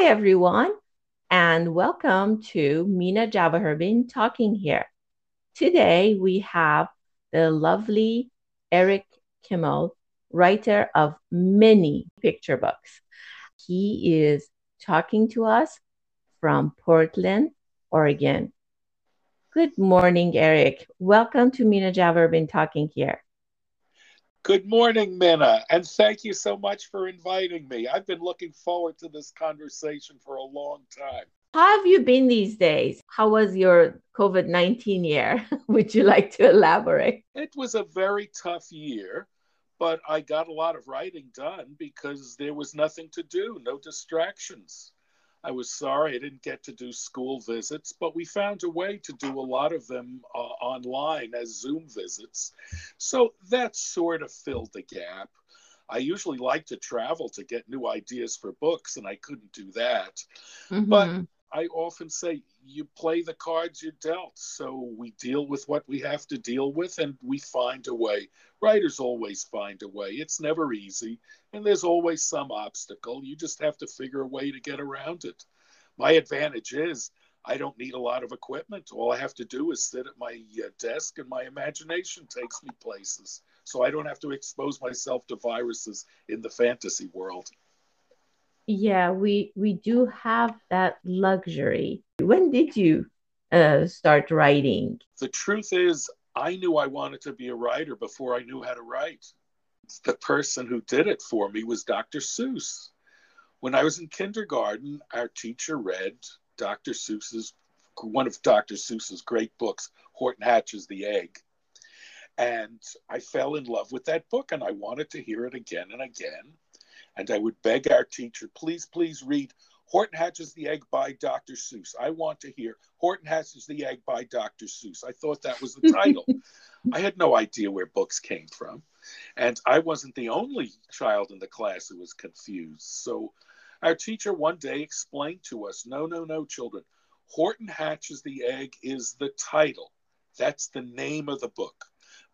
Hi, everyone, and welcome to Mina Javaherbin talking here. Today we have the lovely Eric Kimmel, writer of many picture books. He is talking to us from Portland, Oregon. Good morning, Eric. Welcome to Mina Javaherbin talking here. Good morning, Mina, and thank you so much for inviting me. I've been looking forward to this conversation for a long time. How have you been these days? How was your COVID 19 year? Would you like to elaborate? It was a very tough year, but I got a lot of writing done because there was nothing to do, no distractions. I was sorry I didn't get to do school visits, but we found a way to do a lot of them uh, online as Zoom visits. So that sort of filled the gap. I usually like to travel to get new ideas for books, and I couldn't do that. Mm-hmm. But I often say you play the cards you're dealt. So we deal with what we have to deal with and we find a way. Writers always find a way. It's never easy and there's always some obstacle. You just have to figure a way to get around it. My advantage is I don't need a lot of equipment. All I have to do is sit at my uh, desk and my imagination takes me places. So I don't have to expose myself to viruses in the fantasy world yeah we we do have that luxury. When did you uh, start writing? The truth is i knew i wanted to be a writer before i knew how to write. The person who did it for me was dr seuss. When i was in kindergarten our teacher read dr seuss's one of dr seuss's great books horton hatches the egg. And i fell in love with that book and i wanted to hear it again and again and I would beg our teacher, please, please read Horton Hatches the Egg by Dr. Seuss. I want to hear Horton Hatches the Egg by Dr. Seuss. I thought that was the title. I had no idea where books came from. And I wasn't the only child in the class who was confused. So our teacher one day explained to us no, no, no, children. Horton Hatches the Egg is the title. That's the name of the book.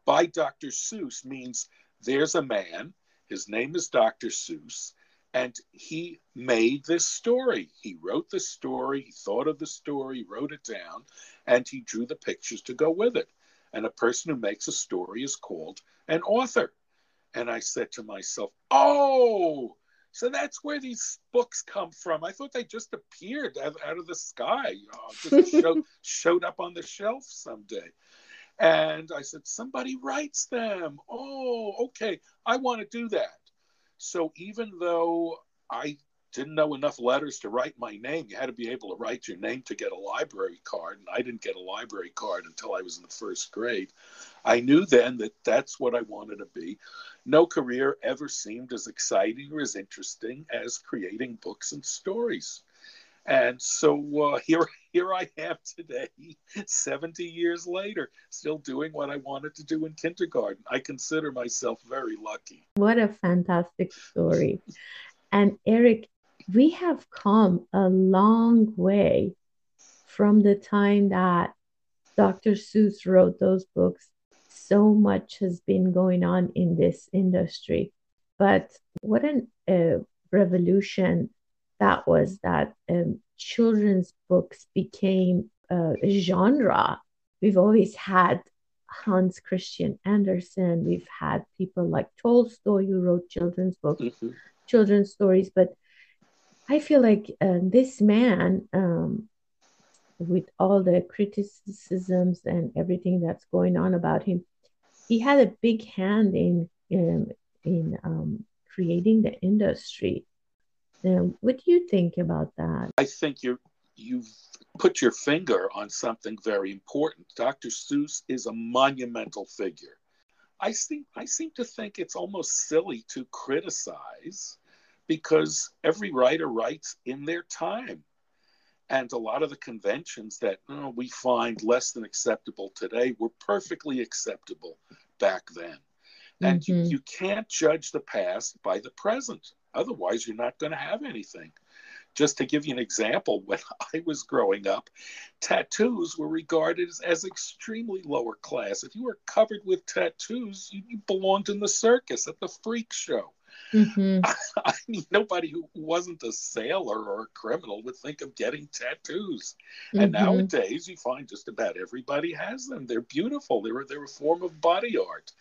By Dr. Seuss means there's a man his name is Dr. Seuss, and he made this story. He wrote the story, he thought of the story, wrote it down, and he drew the pictures to go with it. And a person who makes a story is called an author. And I said to myself, oh, so that's where these books come from. I thought they just appeared out, out of the sky, you know, just showed, showed up on the shelf someday. And I said, somebody writes them. Oh, okay. I want to do that. So even though I didn't know enough letters to write my name, you had to be able to write your name to get a library card. And I didn't get a library card until I was in the first grade. I knew then that that's what I wanted to be. No career ever seemed as exciting or as interesting as creating books and stories. And so uh, here, here I am today, 70 years later, still doing what I wanted to do in kindergarten. I consider myself very lucky. What a fantastic story. And Eric, we have come a long way from the time that Dr. Seuss wrote those books. So much has been going on in this industry. But what a uh, revolution that was that um, children's books became a genre. We've always had Hans Christian Andersen. We've had people like Tolstoy who wrote children's books, mm-hmm. children's stories. But I feel like uh, this man, um, with all the criticisms and everything that's going on about him, he had a big hand in in, in um, creating the industry. What do you think about that? I think you you've put your finger on something very important. Dr. Seuss is a monumental figure. I seem I seem to think it's almost silly to criticize because every writer writes in their time. And a lot of the conventions that oh, we find less than acceptable today were perfectly acceptable back then. And mm-hmm. you, you can't judge the past by the present. Otherwise, you're not going to have anything. Just to give you an example, when I was growing up, tattoos were regarded as, as extremely lower class. If you were covered with tattoos, you, you belonged in the circus at the freak show. Mm-hmm. I, I, mean, nobody who wasn't a sailor or a criminal would think of getting tattoos. Mm-hmm. And nowadays, you find just about everybody has them. They're beautiful. They're they're a form of body art.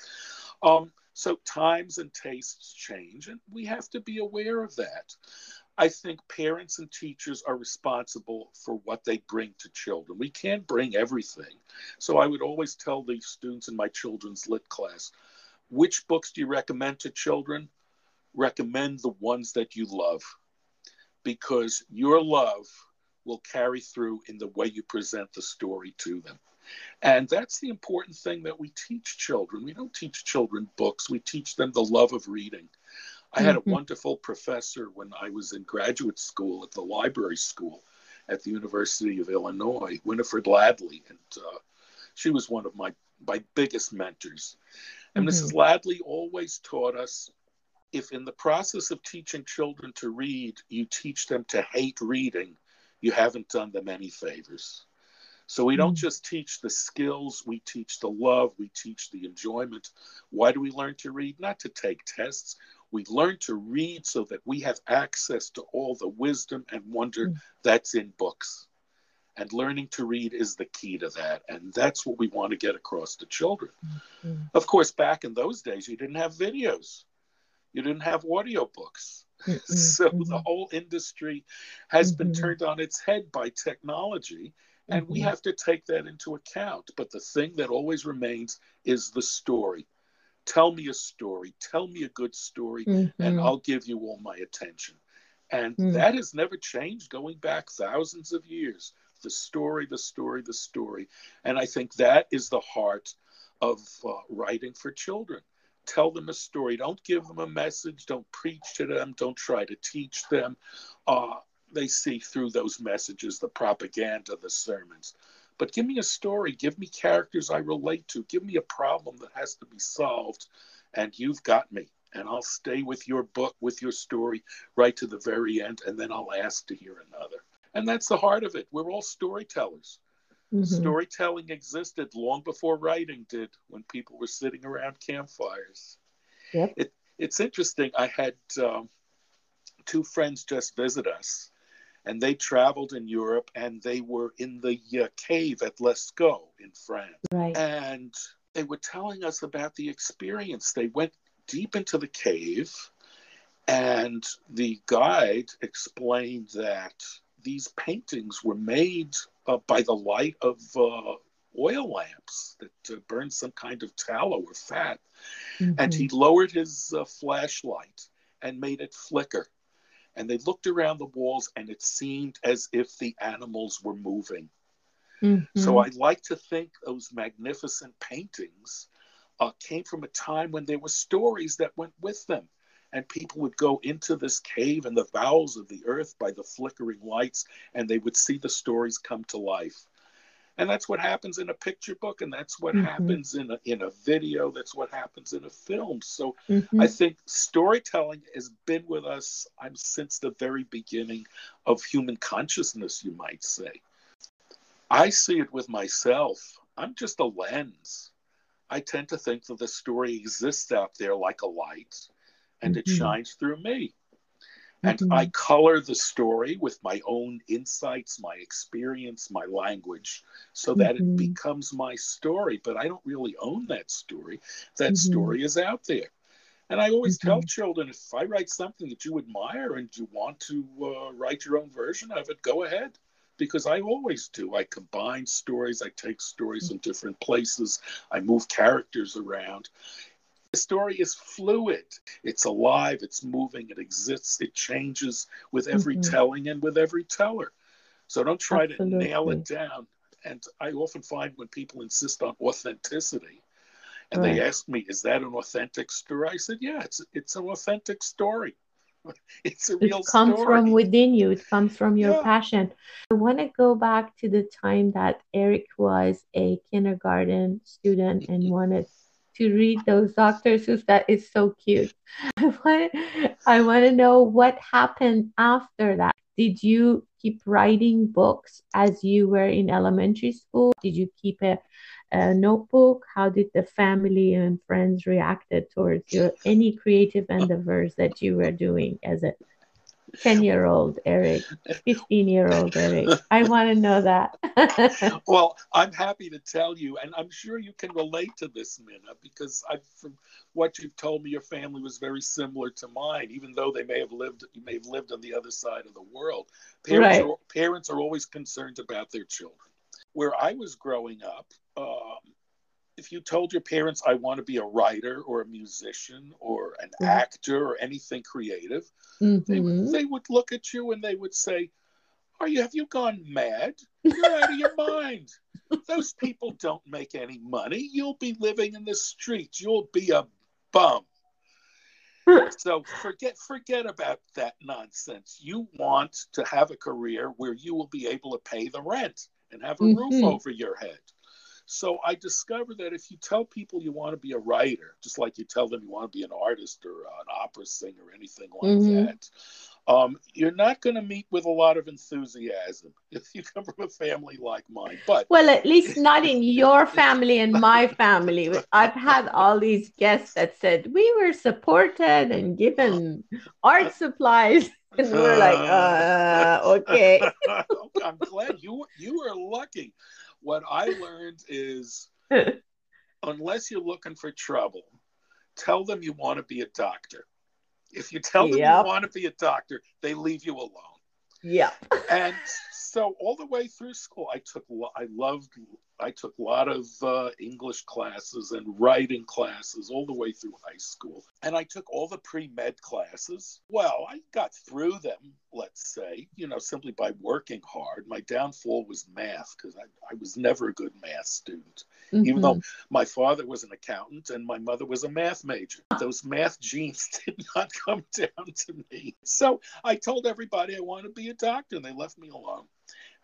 Um, so times and tastes change, and we have to be aware of that. I think parents and teachers are responsible for what they bring to children. We can't bring everything. So I would always tell the students in my children's lit class which books do you recommend to children? Recommend the ones that you love because your love will carry through in the way you present the story to them. And that's the important thing that we teach children. We don't teach children books, we teach them the love of reading. I had a mm-hmm. wonderful professor when I was in graduate school at the library school at the University of Illinois, Winifred Ladley, and uh, she was one of my my biggest mentors. And mm-hmm. Mrs. Ladley always taught us if in the process of teaching children to read, you teach them to hate reading, you haven't done them any favors. So we don't mm. just teach the skills, we teach the love, we teach the enjoyment. Why do we learn to read? Not to take tests. We learn to read so that we have access to all the wisdom and wonder mm. that's in books. And learning to read is the key to that. And that's what we want to get across to children. Mm-hmm. Of course, back in those days, you didn't have videos, you didn't have audiobooks. Mm-hmm. so the mm-hmm. whole industry has been mm-hmm. turned on its head by technology. And we mm-hmm. have to take that into account. But the thing that always remains is the story. Tell me a story, tell me a good story, mm-hmm. and I'll give you all my attention. And mm. that has never changed going back thousands of years. The story, the story, the story. And I think that is the heart of uh, writing for children. Tell them a story. Don't give them a message. Don't preach to them. Don't try to teach them. Uh, they see through those messages the propaganda, the sermons. But give me a story, give me characters I relate to, give me a problem that has to be solved, and you've got me. And I'll stay with your book, with your story, right to the very end, and then I'll ask to hear another. And that's the heart of it. We're all storytellers. Mm-hmm. Storytelling existed long before writing did, when people were sitting around campfires. Yep. It, it's interesting. I had um, two friends just visit us, and they traveled in Europe and they were in the uh, cave at Lascaux in France. Right. And they were telling us about the experience. They went deep into the cave, and the guide explained that these paintings were made uh, by the light of uh, oil lamps that uh, burned some kind of tallow or fat. Mm-hmm. And he lowered his uh, flashlight and made it flicker and they looked around the walls and it seemed as if the animals were moving. Mm-hmm. So I like to think those magnificent paintings uh, came from a time when there were stories that went with them. And people would go into this cave in the bowels of the earth by the flickering lights, and they would see the stories come to life and that's what happens in a picture book and that's what mm-hmm. happens in a, in a video that's what happens in a film so mm-hmm. i think storytelling has been with us i'm since the very beginning of human consciousness you might say i see it with myself i'm just a lens i tend to think that the story exists out there like a light and mm-hmm. it shines through me and mm-hmm. I color the story with my own insights, my experience, my language, so that mm-hmm. it becomes my story. But I don't really own that story. That mm-hmm. story is out there. And I always tell mm-hmm. children if I write something that you admire and you want to uh, write your own version of it, go ahead. Because I always do. I combine stories, I take stories from different places, I move characters around. The story is fluid. It's alive, it's moving, it exists, it changes with every mm-hmm. telling and with every teller. So don't try Absolutely. to nail it down. And I often find when people insist on authenticity, and right. they ask me, "Is that an authentic story?" I said, "Yeah, it's it's an authentic story. it's a real. Story. It comes story. from within you. It comes from your yeah. passion." I want to go back to the time that Eric was a kindergarten student and wanted to read those Dr. Seuss. That is so cute. I want, to know what happened after that. Did you keep writing books as you were in elementary school? Did you keep a, a notebook? How did the family and friends reacted towards your any creative endeavors that you were doing as a 10 year old Eric, 15 year old Eric. I want to know that. well, I'm happy to tell you, and I'm sure you can relate to this, Mina, because I, from what you've told me, your family was very similar to mine, even though they may have lived, you may have lived on the other side of the world. Parents, right. are, parents are always concerned about their children. Where I was growing up, um, if you told your parents, I want to be a writer or a musician or an mm-hmm. actor or anything creative, mm-hmm. they, would, they would look at you and they would say, Are you, have you gone mad? You're out of your mind. Those people don't make any money. You'll be living in the streets. You'll be a bum. so forget forget about that nonsense. You want to have a career where you will be able to pay the rent and have a mm-hmm. roof over your head. So I discovered that if you tell people you want to be a writer, just like you tell them you want to be an artist or an opera singer or anything like mm-hmm. that, um, you're not going to meet with a lot of enthusiasm if you come from a family like mine. But well, at least not in your family and my family. I've had all these guests that said we were supported and given art supplies. And we're like, uh, okay. I'm glad you you were lucky what I learned is unless you're looking for trouble, tell them you want to be a doctor. If you tell them yep. you want to be a doctor, they leave you alone. Yeah. and so all the way through school, I took I loved I took a lot of uh, English classes and writing classes all the way through high school, and I took all the pre med classes. Well, I got through them, let's say, you know, simply by working hard. My downfall was math because I, I was never a good math student, mm-hmm. even though my father was an accountant and my mother was a math major. Those math genes did not come down to me. So I told everybody I want to be a doctor, and they left me alone.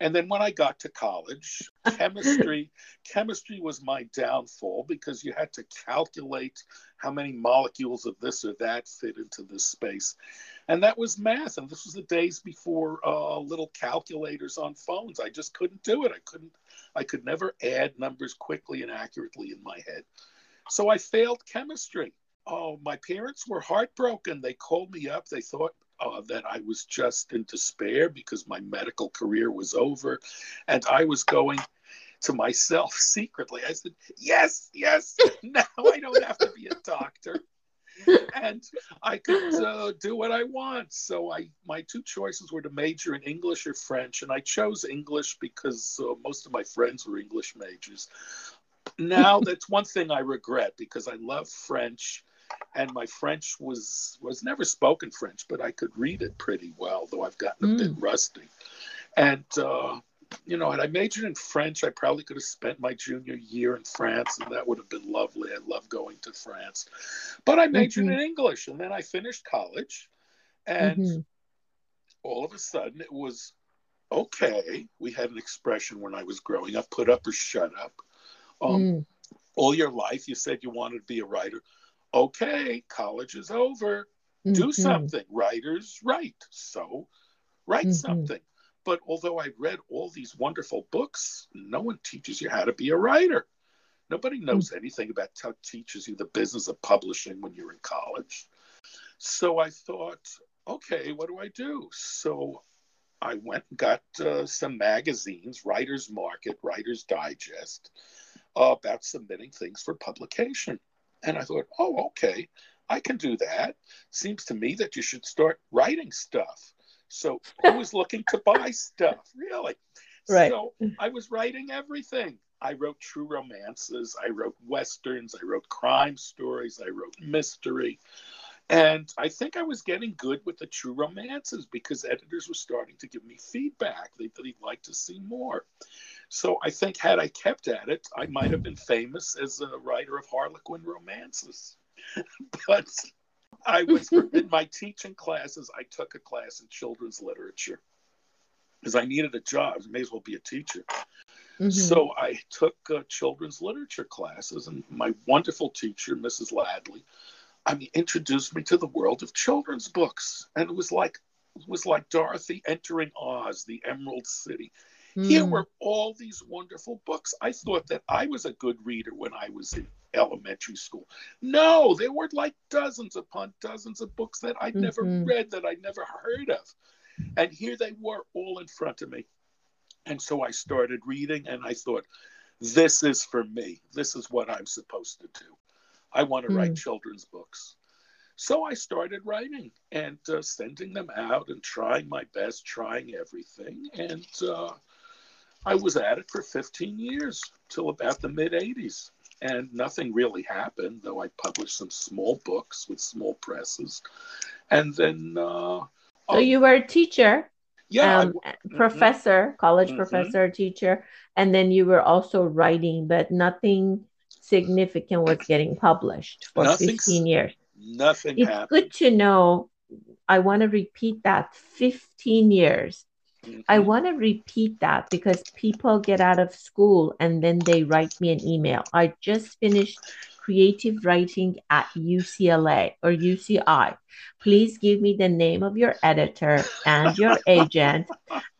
And then when I got to college, chemistry chemistry was my downfall because you had to calculate how many molecules of this or that fit into this space. And that was math. And this was the days before uh, little calculators on phones. I just couldn't do it. I couldn't, I could never add numbers quickly and accurately in my head. So I failed chemistry. Oh, my parents were heartbroken. They called me up. They thought uh, that I was just in despair because my medical career was over and I was going to myself secretly. I said, Yes, yes, now I don't have to be a doctor. and I could uh, do what I want. So I, my two choices were to major in English or French, and I chose English because uh, most of my friends were English majors. Now that's one thing I regret because I love French and my French was was never spoken French, but I could read it pretty well, though I've gotten a mm. bit rusty. And uh, you know, had I majored in French, I probably could have spent my junior year in France, and that would have been lovely. I love going to France, but I majored mm-hmm. in English, and then I finished college, and mm-hmm. all of a sudden it was okay. We had an expression when I was growing up: "Put up or shut up." Um, mm. All your life, you said you wanted to be a writer okay, college is over. Mm-hmm. Do something. Writers write. So write mm-hmm. something. But although I read all these wonderful books, no one teaches you how to be a writer. Nobody mm. knows mm-hmm. anything about t- teaches you the business of publishing when you're in college. So I thought, okay, what do I do? So I went and got uh, some magazines, Writer's Market, Writer's Digest, uh, about submitting things for publication. And I thought, oh, okay, I can do that. Seems to me that you should start writing stuff. So who was looking to buy stuff? Really? Right. So I was writing everything. I wrote true romances, I wrote westerns, I wrote crime stories, I wrote mystery. And I think I was getting good with the true romances because editors were starting to give me feedback. They, they'd like to see more. So I think had I kept at it, I might have been famous as a writer of Harlequin romances. but I was in my teaching classes, I took a class in children's literature because I needed a job. I may as well be a teacher. Mm-hmm. So I took uh, children's literature classes, and my wonderful teacher, Mrs. Ladley, I mean, introduced me to the world of children's books. And it was like it was like Dorothy entering Oz, the Emerald City. Mm. Here were all these wonderful books. I thought that I was a good reader when I was in elementary school. No, there were like dozens upon dozens of books that I'd mm-hmm. never read, that I'd never heard of. And here they were all in front of me. And so I started reading and I thought, this is for me. This is what I'm supposed to do. I want to mm. write children's books. So I started writing and uh, sending them out and trying my best, trying everything. And uh, I was at it for 15 years till about the mid 80s. And nothing really happened, though I published some small books with small presses. And then. Uh, so you were a teacher? Yeah. Um, mm-hmm. professor, college mm-hmm. professor, teacher. And then you were also writing, but nothing significant was getting published for Nothing, 15 years. Nothing it's happened. good to know. I want to repeat that 15 years Mm-hmm. I want to repeat that because people get out of school and then they write me an email. I just finished creative writing at UCLA or UCI. Please give me the name of your editor and your agent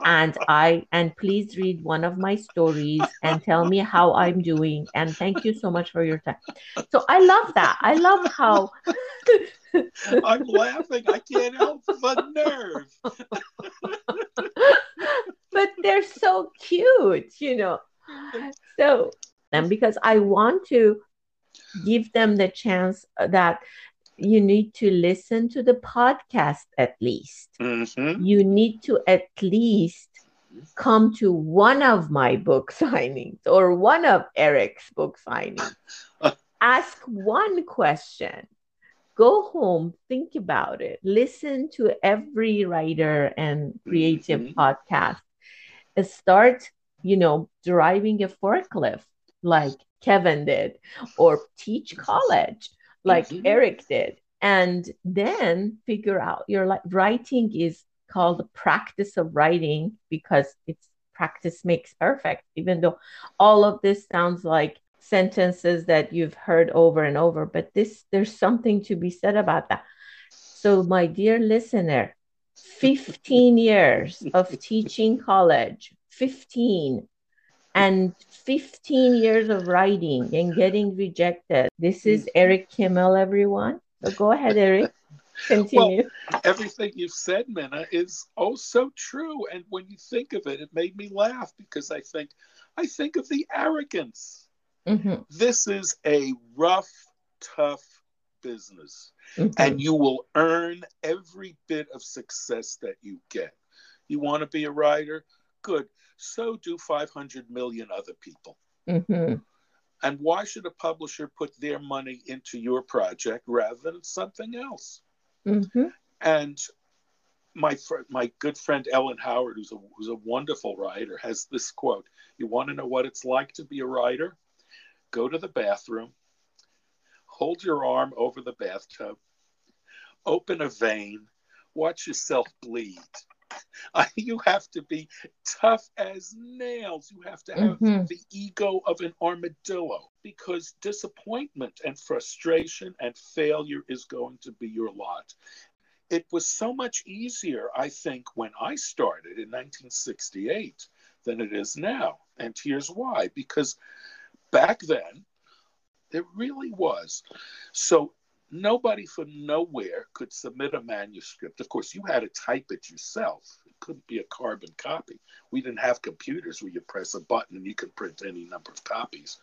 and I and please read one of my stories and tell me how I'm doing and thank you so much for your time. So I love that. I love how I'm laughing. I can't help but nerve. but they're so cute, you know. So, and because I want to give them the chance that you need to listen to the podcast at least. Mm-hmm. You need to at least come to one of my book signings or one of Eric's book signings. Ask one question. Go home, think about it, listen to every writer and creative mm-hmm. podcast. Start, you know, driving a forklift like Kevin did, or teach college like mm-hmm. Eric did. And then figure out your like writing is called the practice of writing because it's practice makes perfect, even though all of this sounds like sentences that you've heard over and over, but this there's something to be said about that. So, my dear listener, 15 years of teaching college, 15 and 15 years of writing and getting rejected. This is Eric Kimmel, everyone. So go ahead, Eric. Continue. Well, everything you've said, Mina, is oh so true. And when you think of it, it made me laugh because I think I think of the arrogance. Mm-hmm. This is a rough, tough business, mm-hmm. and you will earn every bit of success that you get. You want to be a writer? Good so do 500 million other people. Mm-hmm. And why should a publisher put their money into your project rather than something else? Mm-hmm. And my fr- my good friend Ellen Howard, who's a, who's a wonderful writer, has this quote You want to know what it's like to be a writer? Go to the bathroom, hold your arm over the bathtub, open a vein, watch yourself bleed you have to be tough as nails. You have to have mm-hmm. the ego of an armadillo because disappointment and frustration and failure is going to be your lot. It was so much easier, I think, when I started in 1968 than it is now. And here's why because back then, it really was. So nobody from nowhere could submit a manuscript. Of course, you had to type it yourself. It couldn't be a carbon copy. We didn't have computers where you press a button and you can print any number of copies.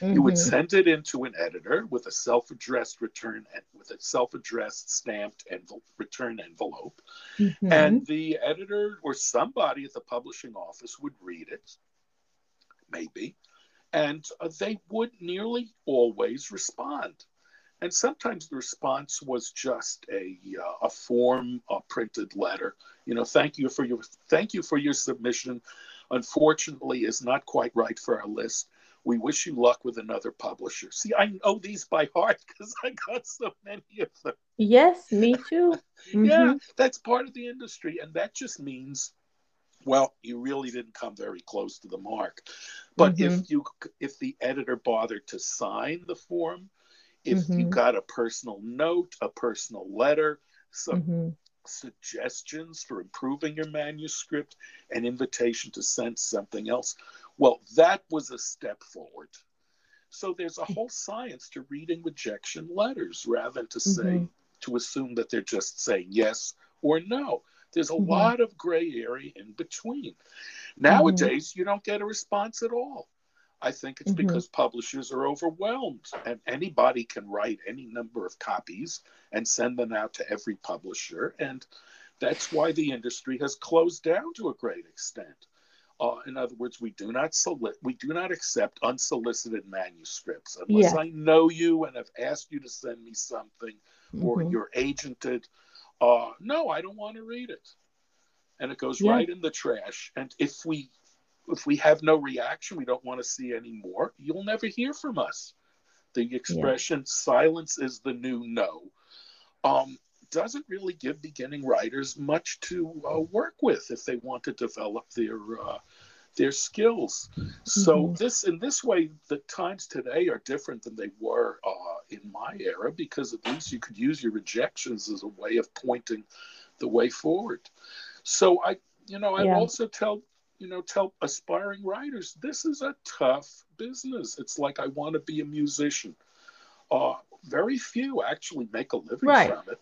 Mm-hmm. You would mm-hmm. send it into an editor with a self-addressed return and with a self-addressed stamped envelope, return envelope, mm-hmm. and the editor or somebody at the publishing office would read it, maybe, and uh, they would nearly always respond and sometimes the response was just a uh, a form, a printed letter. You know, thank you for your thank you for your submission. Unfortunately, is not quite right for our list. We wish you luck with another publisher. See, I know these by heart because I got so many of them. Yes, me too. Mm-hmm. yeah, that's part of the industry, and that just means well you really didn't come very close to the mark but mm-hmm. if you if the editor bothered to sign the form if mm-hmm. you got a personal note, a personal letter, some mm-hmm. suggestions for improving your manuscript, an invitation to send something else. Well, that was a step forward. So there's a whole science to reading rejection letters rather than to say, mm-hmm. to assume that they're just saying yes or no. There's a mm-hmm. lot of gray area in between. Nowadays, mm-hmm. you don't get a response at all. I think it's mm-hmm. because publishers are overwhelmed and anybody can write any number of copies and send them out to every publisher. And that's why the industry has closed down to a great extent. Uh, in other words, we do not soli- we do not accept unsolicited manuscripts unless yeah. I know you and have asked you to send me something, mm-hmm. or you're agented. Uh, no, I don't want to read it, and it goes yeah. right in the trash. And if we if we have no reaction, we don't want to see any more. You'll never hear from us. The expression yeah. "silence is the new no." Um, doesn't really give beginning writers much to uh, work with if they want to develop their uh, their skills. Mm-hmm. So this in this way, the times today are different than they were uh, in my era because at least you could use your rejections as a way of pointing the way forward. So I, you know, I yeah. also tell you know tell aspiring writers this is a tough business. It's like I want to be a musician. Uh, very few actually make a living right. from it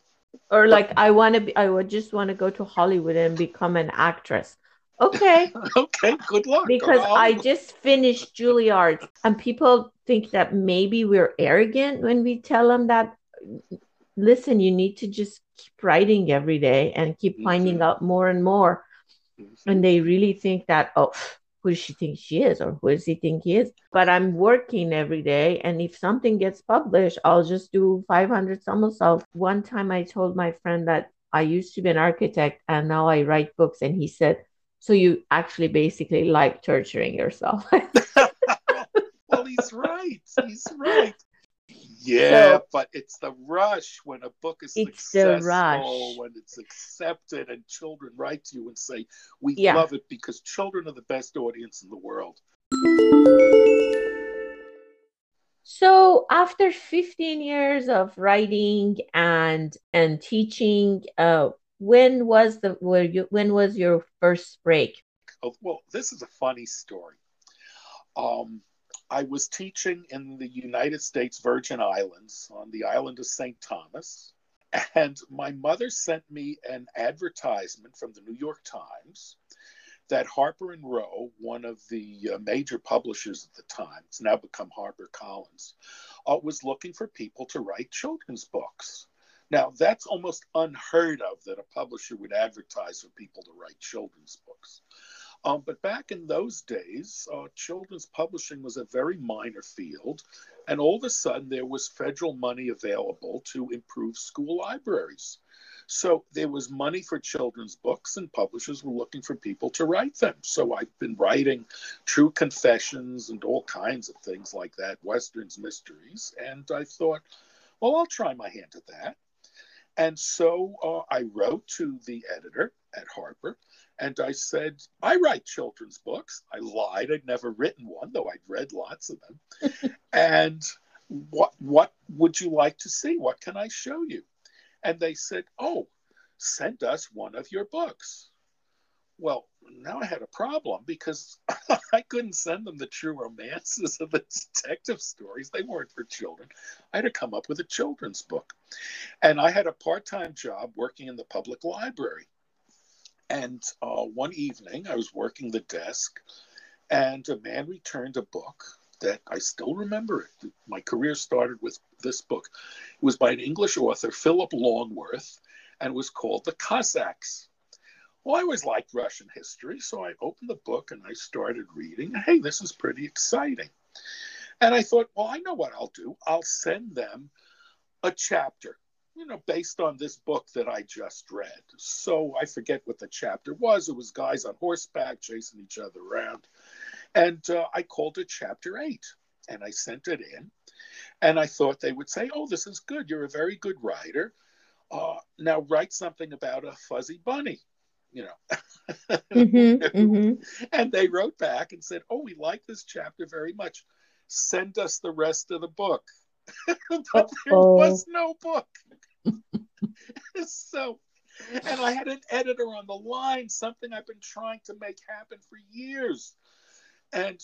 or like I want to be I would just want to go to Hollywood and become an actress. Okay. okay, good luck. Because I just finished Juilliard and people think that maybe we're arrogant when we tell them that listen, you need to just keep writing every day and keep finding mm-hmm. out more and more. And they really think that oh who does she think she is or who does he think he is? But i'm working every day and if something gets published i'll just do 500 somersaults. One time i told my friend that i used to be an architect and now i write books and he said so you actually basically like torturing yourself. Well he's right. He's right yeah, so, but it's the rush when a book is it's successful, when it's accepted, and children write to you and say, "We yeah. love it because children are the best audience in the world." So, after 15 years of writing and and teaching, uh, when was the where you when was your first break? Oh, well, this is a funny story. Um, I was teaching in the United States Virgin Islands on the island of St. Thomas. And my mother sent me an advertisement from the New York Times that Harper and Row, one of the uh, major publishers at the time, it's now become Harper Collins, uh, was looking for people to write children's books. Now, that's almost unheard of that a publisher would advertise for people to write children's books. Um, but back in those days, uh, children's publishing was a very minor field, and all of a sudden there was federal money available to improve school libraries. So there was money for children's books, and publishers were looking for people to write them. So I've been writing true confessions and all kinds of things like that, westerns, mysteries, and I thought, well, I'll try my hand at that. And so uh, I wrote to the editor at Harper and I said, I write children's books. I lied. I'd never written one, though I'd read lots of them. and what what would you like to see? What can I show you? And they said, Oh, send us one of your books. Well, now I had a problem because I couldn't send them the true romances of the detective stories. They weren't for children. I had to come up with a children's book. And I had a part time job working in the public library. And uh, one evening, I was working the desk, and a man returned a book that I still remember. It. My career started with this book. It was by an English author, Philip Longworth, and was called The Cossacks. Well, I always liked Russian history, so I opened the book and I started reading. Hey, this is pretty exciting. And I thought, well, I know what I'll do. I'll send them a chapter you know, based on this book that I just read. So I forget what the chapter was. It was guys on horseback chasing each other around. And uh, I called it chapter eight and I sent it in. And I thought they would say, Oh, this is good. You're a very good writer. Uh, now write something about a fuzzy bunny, you know. mm-hmm, mm-hmm. And they wrote back and said, Oh, we like this chapter very much. Send us the rest of the book. but there was no book. so and I had an editor on the line, something I've been trying to make happen for years. And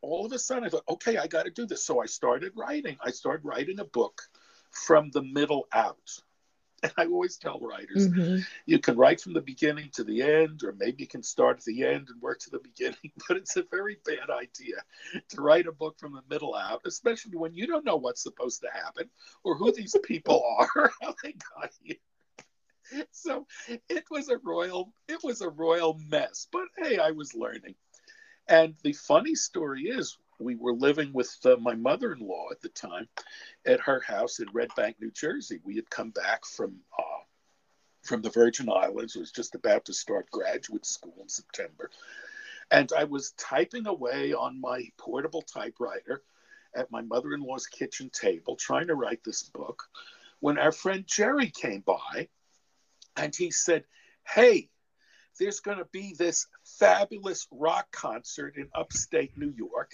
all of a sudden, I thought, okay, I got to do this. So I started writing. I started writing a book from the middle out. And I always tell writers, mm-hmm. you can write from the beginning to the end, or maybe you can start at the end and work to the beginning, but it's a very bad idea to write a book from the middle out, especially when you don't know what's supposed to happen or who these people are, how they got here. So it was a royal, it was a royal mess. But hey, I was learning. And the funny story is, we were living with uh, my mother-in-law at the time at her house in Red Bank, New Jersey. We had come back from uh, from the Virgin Islands. was just about to start graduate school in September, and I was typing away on my portable typewriter at my mother-in-law's kitchen table, trying to write this book, when our friend Jerry came by, and he said, "Hey." There's going to be this fabulous rock concert in upstate New York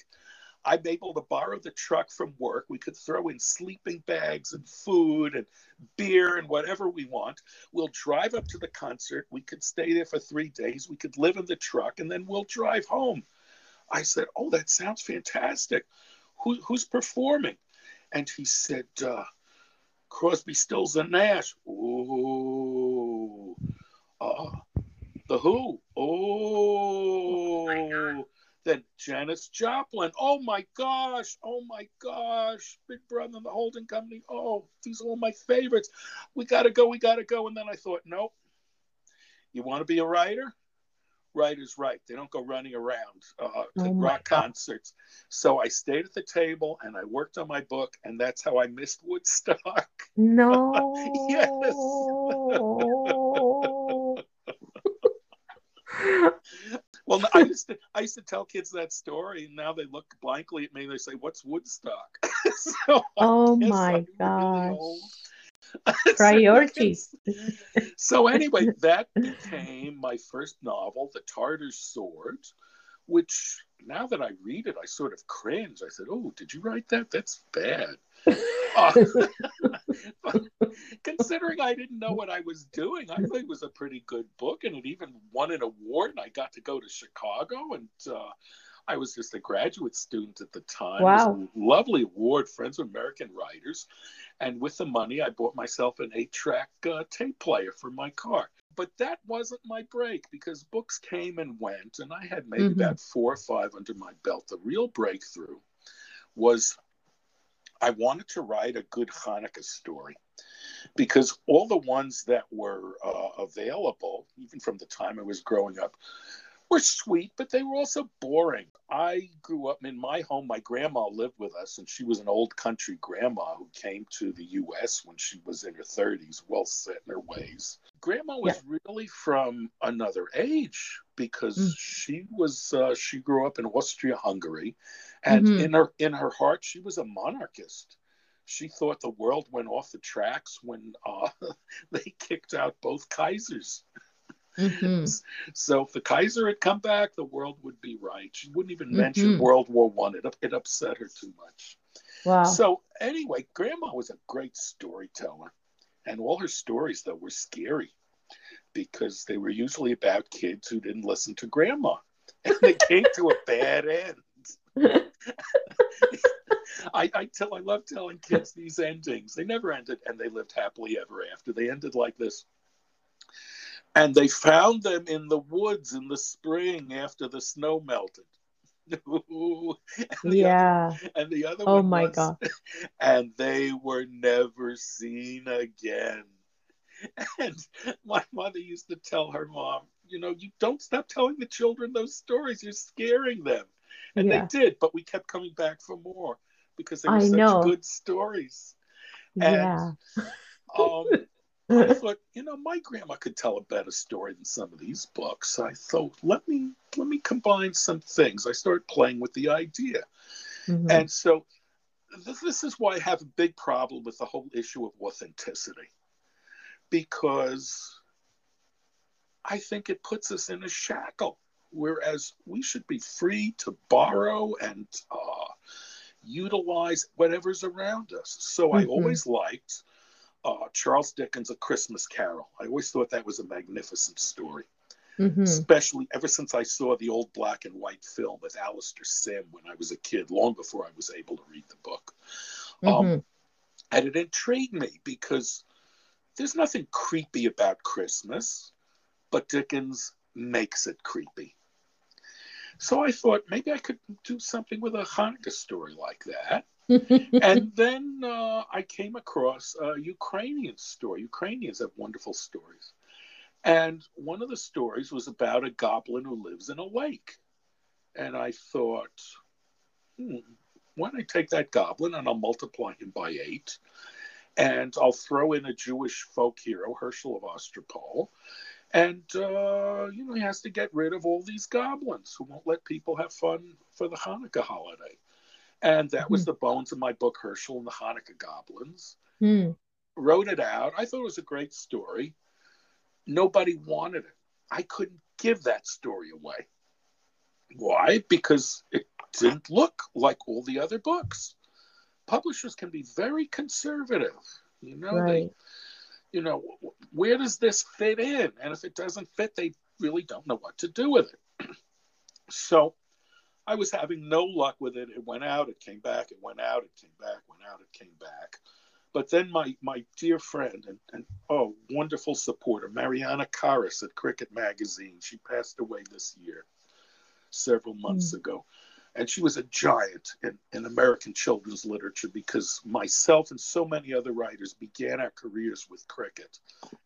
I'm able to borrow the truck from work. We could throw in sleeping bags and food and beer and whatever we want. We'll drive up to the concert. We could stay there for three days. We could live in the truck and then we'll drive home. I said, Oh, that sounds fantastic. Who, who's performing? And he said, uh, Crosby, Stills, and Nash. Ooh. Uh, the Who. Oh. Then Janis Joplin. Oh my gosh. Oh my gosh. Big Brother and the Holding Company. Oh, these are all my favorites. We got to go. We got to go. And then I thought, nope. You want to be a writer? Writers write. They don't go running around uh, to oh rock God. concerts. So I stayed at the table and I worked on my book, and that's how I missed Woodstock. No. yes. Well, I used to I used to tell kids that story, and now they look blankly at me and they say, "What's Woodstock?" so oh my gosh. Really Priorities. so anyway, that became my first novel, The Tartar Sword, which now that I read it, I sort of cringe. I said, "Oh, did you write that? That's bad." uh, considering I didn't know what I was doing, I think it was a pretty good book, and it even won an award. And I got to go to Chicago, and uh, I was just a graduate student at the time. Wow, lovely award, Friends of American Writers, and with the money, I bought myself an eight-track uh, tape player for my car. But that wasn't my break because books came and went, and I had maybe mm-hmm. about four or five under my belt. The real breakthrough was I wanted to write a good Hanukkah story because all the ones that were uh, available, even from the time I was growing up, were sweet, but they were also boring. I grew up in my home. My grandma lived with us, and she was an old country grandma who came to the U.S. when she was in her 30s, well set in her ways. Grandma was yeah. really from another age because mm. she was uh, she grew up in Austria-Hungary, and mm-hmm. in her in her heart she was a monarchist she thought the world went off the tracks when uh, they kicked out both Kaisers. Mm-hmm. So if the Kaiser had come back, the world would be right. She wouldn't even mm-hmm. mention World War One. It it upset her too much. Wow. So anyway, Grandma was a great storyteller, and all her stories though were scary because they were usually about kids who didn't listen to Grandma, and they came to a bad end. I, I tell I love telling kids these endings. They never ended and they lived happily ever after. They ended like this. And they found them in the woods in the spring after the snow melted. and yeah. Other, and the other oh my was, god. And they were never seen again. And my mother used to tell her mom, you know, you don't stop telling the children those stories. You're scaring them. And yeah. they did, but we kept coming back for more because they were I such know. good stories. And yeah. um, I thought, you know, my grandma could tell a better story than some of these books. I thought, let me let me combine some things. I started playing with the idea, mm-hmm. and so this, this is why I have a big problem with the whole issue of authenticity, because I think it puts us in a shackle, whereas we should be free to borrow and uh, utilize whatever's around us. So mm-hmm. I always liked uh, Charles Dickens' A Christmas Carol. I always thought that was a magnificent story, Mhm. especially ever since I saw the old black and white film with Alastair Sim when I was a kid, long before I was able to read the book. Um, Mhm. and it intrigued me because there's nothing creepy about Christmas, but Dickens makes it creepy. So I thought maybe I could do something with a Hanukkah story like that. And then uh, I came across a Ukrainian story. Ukrainians have wonderful stories. And one of the stories was about a goblin who lives in a lake. And I thought, hmm, why don't I take that goblin and I'll multiply him by eight? And I'll throw in a Jewish folk hero, Hershel of Ostropol. And, uh, you know, he has to get rid of all these goblins who won't let people have fun for the Hanukkah holiday. And that was the bones of my book, Hershel and the Hanukkah Goblins. Hmm. Wrote it out. I thought it was a great story. Nobody wanted it. I couldn't give that story away. Why? Because it didn't look like all the other books. Publishers can be very conservative. You know, they you know, where does this fit in? And if it doesn't fit, they really don't know what to do with it. so I was having no luck with it. It went out, it came back, it went out, it came back, went out, it came back. But then my my dear friend and, and oh wonderful supporter, Mariana Carus at Cricket Magazine, she passed away this year, several months hmm. ago. And she was a giant in, in American children's literature because myself and so many other writers began our careers with cricket.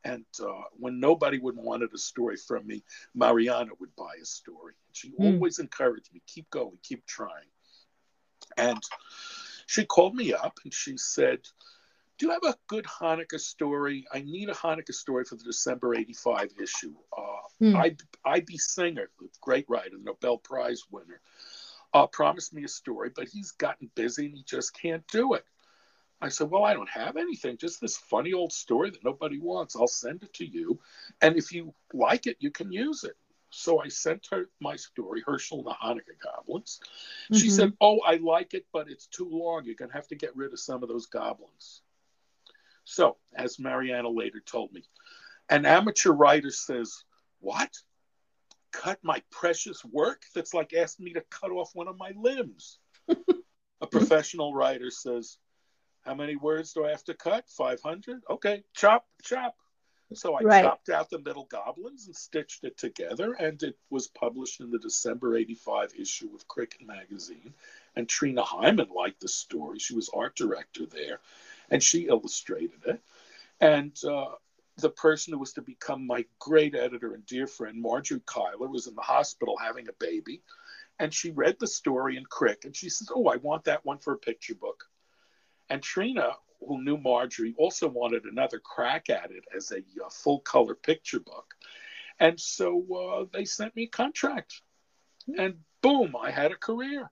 And uh, when nobody would wanted a story from me, Mariana would buy a story. She Mm. always encouraged me, keep going, keep trying. And she called me up and she said, Do you have a good Hanukkah story? I need a Hanukkah story for the December 85 issue. Uh, Hmm. I, I.B. Singer, the great writer, Nobel Prize winner, uh, promised me a story, but he's gotten busy and he just can't do it. I said, Well, I don't have anything, just this funny old story that nobody wants. I'll send it to you. And if you like it, you can use it. So I sent her my story, Hershel and the Hanukkah Goblins. She Mhm. said, Oh, I like it, but it's too long. You're going to have to get rid of some of those goblins. So, as Mariana later told me, an amateur writer says, What? Cut my precious work? That's like asking me to cut off one of my limbs. a professional writer says, How many words do I have to cut? 500? Okay, chop, chop. So I Right. chopped out the middle goblins and stitched it together, and it was published in the December 85 issue of Cricket Magazine. And Trina Hyman liked the story. She was art director there, and she illustrated it. And uh, the person who was to become my great editor and dear friend, Margery Cuyler, was in the hospital having a baby. And she read the story in Crick, and she says, Oh, I want that one for a picture book. And Trina, who knew Margery, also wanted another crack at it as a uh, full color picture book. And so uh, they sent me a contract. And boom, I had a career.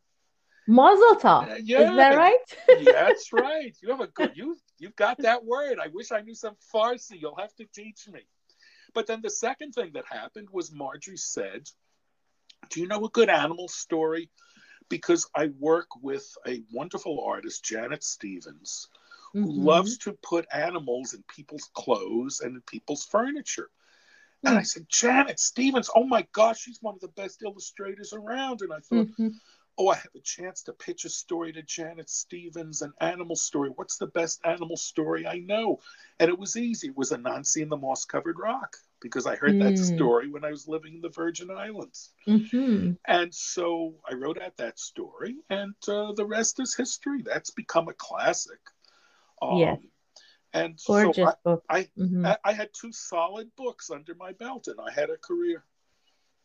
Mazel tov. Uh, Is that right? that's right. You have a good you you've got that word. I wish I knew some Farsi. You'll have to teach me. But then the second thing that happened was Margery said, Do you know a good animal story? Because I work with a wonderful artist, Janet Stevens, who Mhm. loves to put animals in people's clothes and in people's furniture. And I Hmm. said, Janet Stevens, oh my gosh, she's one of the best illustrators around. And I thought, Mhm. Oh, I have a chance to pitch a story to Janet Stevens, an animal story. What's the best animal story I know? And it was easy. It was Anansi and the Moss Covered Rock because I heard that Mm. story when I was living in the Virgin Islands. Mhm. And so I wrote out that story, and uh, the rest is history. That's become a classic. Um, Yes. And Gorgeous so book. I, Mhm. I, I had two solid books under my belt, and I had a career.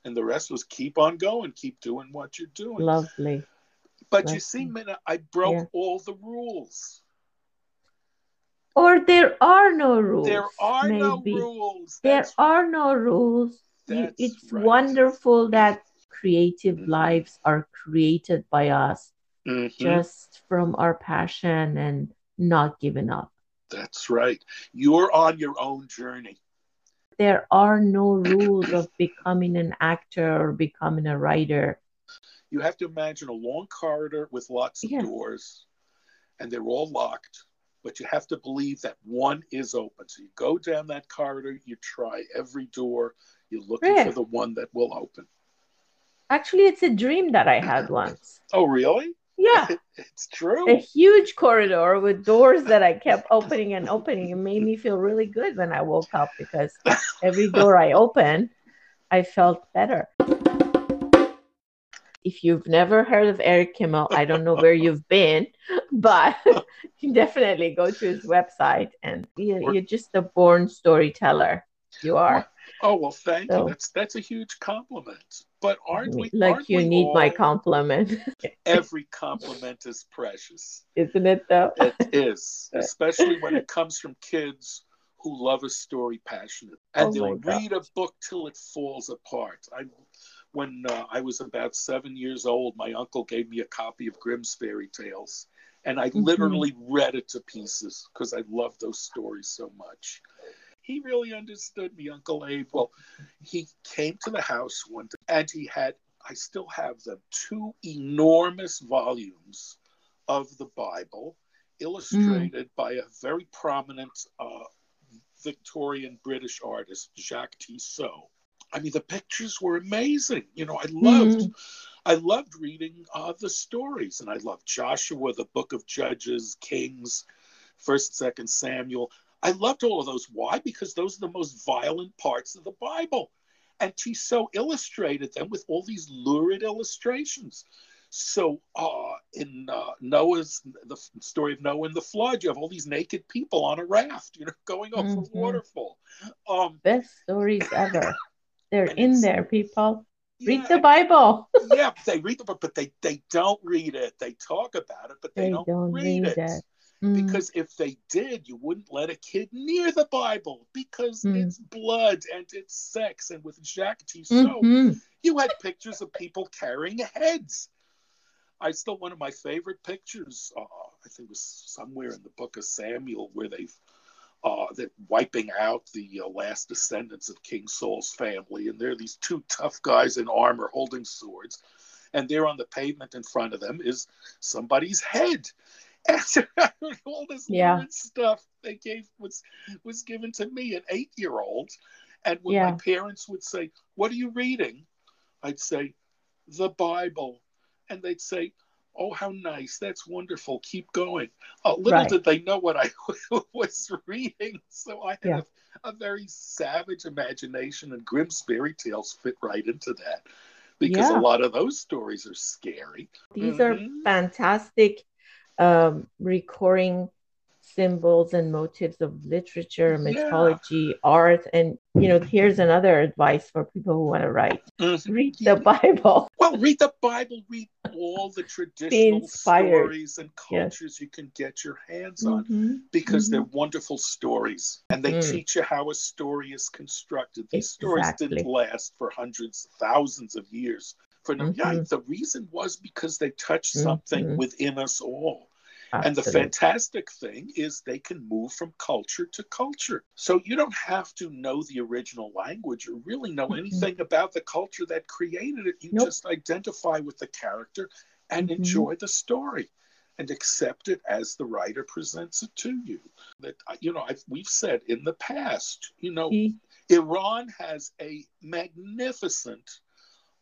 And the rest was keep on going, keep doing what you're doing. Lovely. But you see, Mina, I broke Yeah. all the rules. Or there are no rules. There are no maybe. rules. There That's- are no rules. You- it's right. wonderful that creative Mhm. lives are created by us Mhm. just from our passion and not giving up. That's right. You're on your own journey. There are no rules of becoming an actor or becoming a writer. You have to imagine a long corridor with lots of Yeah. doors, and they're all locked. but you have to believe that one is open. So you go down that corridor, you try every door, you're looking for the one that will open. Actually, it's a dream that I had once. Oh, really? Yeah. It's true. a huge corridor with doors that I kept opening and opening. It made me feel really good when I woke up because every door I opened, I felt better. If you've never heard of Eric Kimmel, I don't know where you've been, but you definitely go to his website and you're, you're just a born storyteller. You are. Oh well, thank So- you. That's that's a huge compliment. But aren't we? like aren't you we need my compliment, Every compliment is precious. isn't it though? It is, especially when it comes from kids who love a story passionately, and Oh they'll read a book till it falls apart. I, when uh, I was about seven years old, my uncle gave me a copy of Grimm's Fairy Tales, and I Mhm. literally read it to pieces because I love those stories so much. He really understood me, Uncle Abe. Well, he came to the house one day, and he had, I still have them, two enormous volumes of the Bible, illustrated by a very prominent uh, Victorian British artist, Jacques Tissot. I mean, the pictures were amazing. You know, I loved, I loved reading uh, the stories, and I loved Joshua, the Book of Judges, Kings, First, Second Samuel. I loved all of those. Why? Because those are the most violent parts of the Bible, and Tissot illustrated them with all these lurid illustrations. So, uh, in uh, Noah's, the story of Noah and the flood, you have all these naked people on a raft, you know, going over Mhm. a waterfall. Um, Best stories ever. They're in there, people. Read yeah, the Bible. yeah, they read the book, but they they don't read it. They talk about it, but they, They don't, don't read, read it. it. Mm. Because if they did, you wouldn't let a kid near the Bible because Mm. it's blood and it's sex. And with Jacques Tissot, Mhm. you had pictures of people carrying heads. I still one of my favorite pictures. Uh, I think it was somewhere in the Book of Samuel where they've uh, they're wiping out the uh, last descendants of King Saul's family, and there are these two tough guys in armor holding swords, and there on the pavement in front of them is somebody's head. And all this Yeah. stuff they gave was was given to me, an eight year old. And when Yeah. my parents would say, What are you reading? I'd say, The Bible. And they'd say, Oh, how nice. That's wonderful. Keep going. Uh, little Right. did they know what I was reading. So I Yeah. a, a very savage imagination, and Grimm's fairy tales fit right into that because Yeah. a lot of those stories are scary. These are Mhm. fantastic um, recurring symbols and motifs of literature, Yeah. mythology, art. And, you know, here's another advice for people who want to write Mhm. read the Bible. Well, read the Bible, read all the traditional stories and Yes. cultures you can get your hands on. Mhm. because Mhm. they're wonderful stories and they Mm. teach you how a story is constructed. These stories didn't last for hundreds, thousands of years. For no, yeah, Mhm. the reason was because they touched something Mhm. within us all. And the fantastic thing is they can move from culture to culture. So you don't have to know the original language or really know Mhm. anything about the culture that created it. You Nope. just identify with the character and Mhm. enjoy the story and accept it as the writer presents it to you. That uh, you know, I've, we've said in the past, you know, See? Iran has a magnificent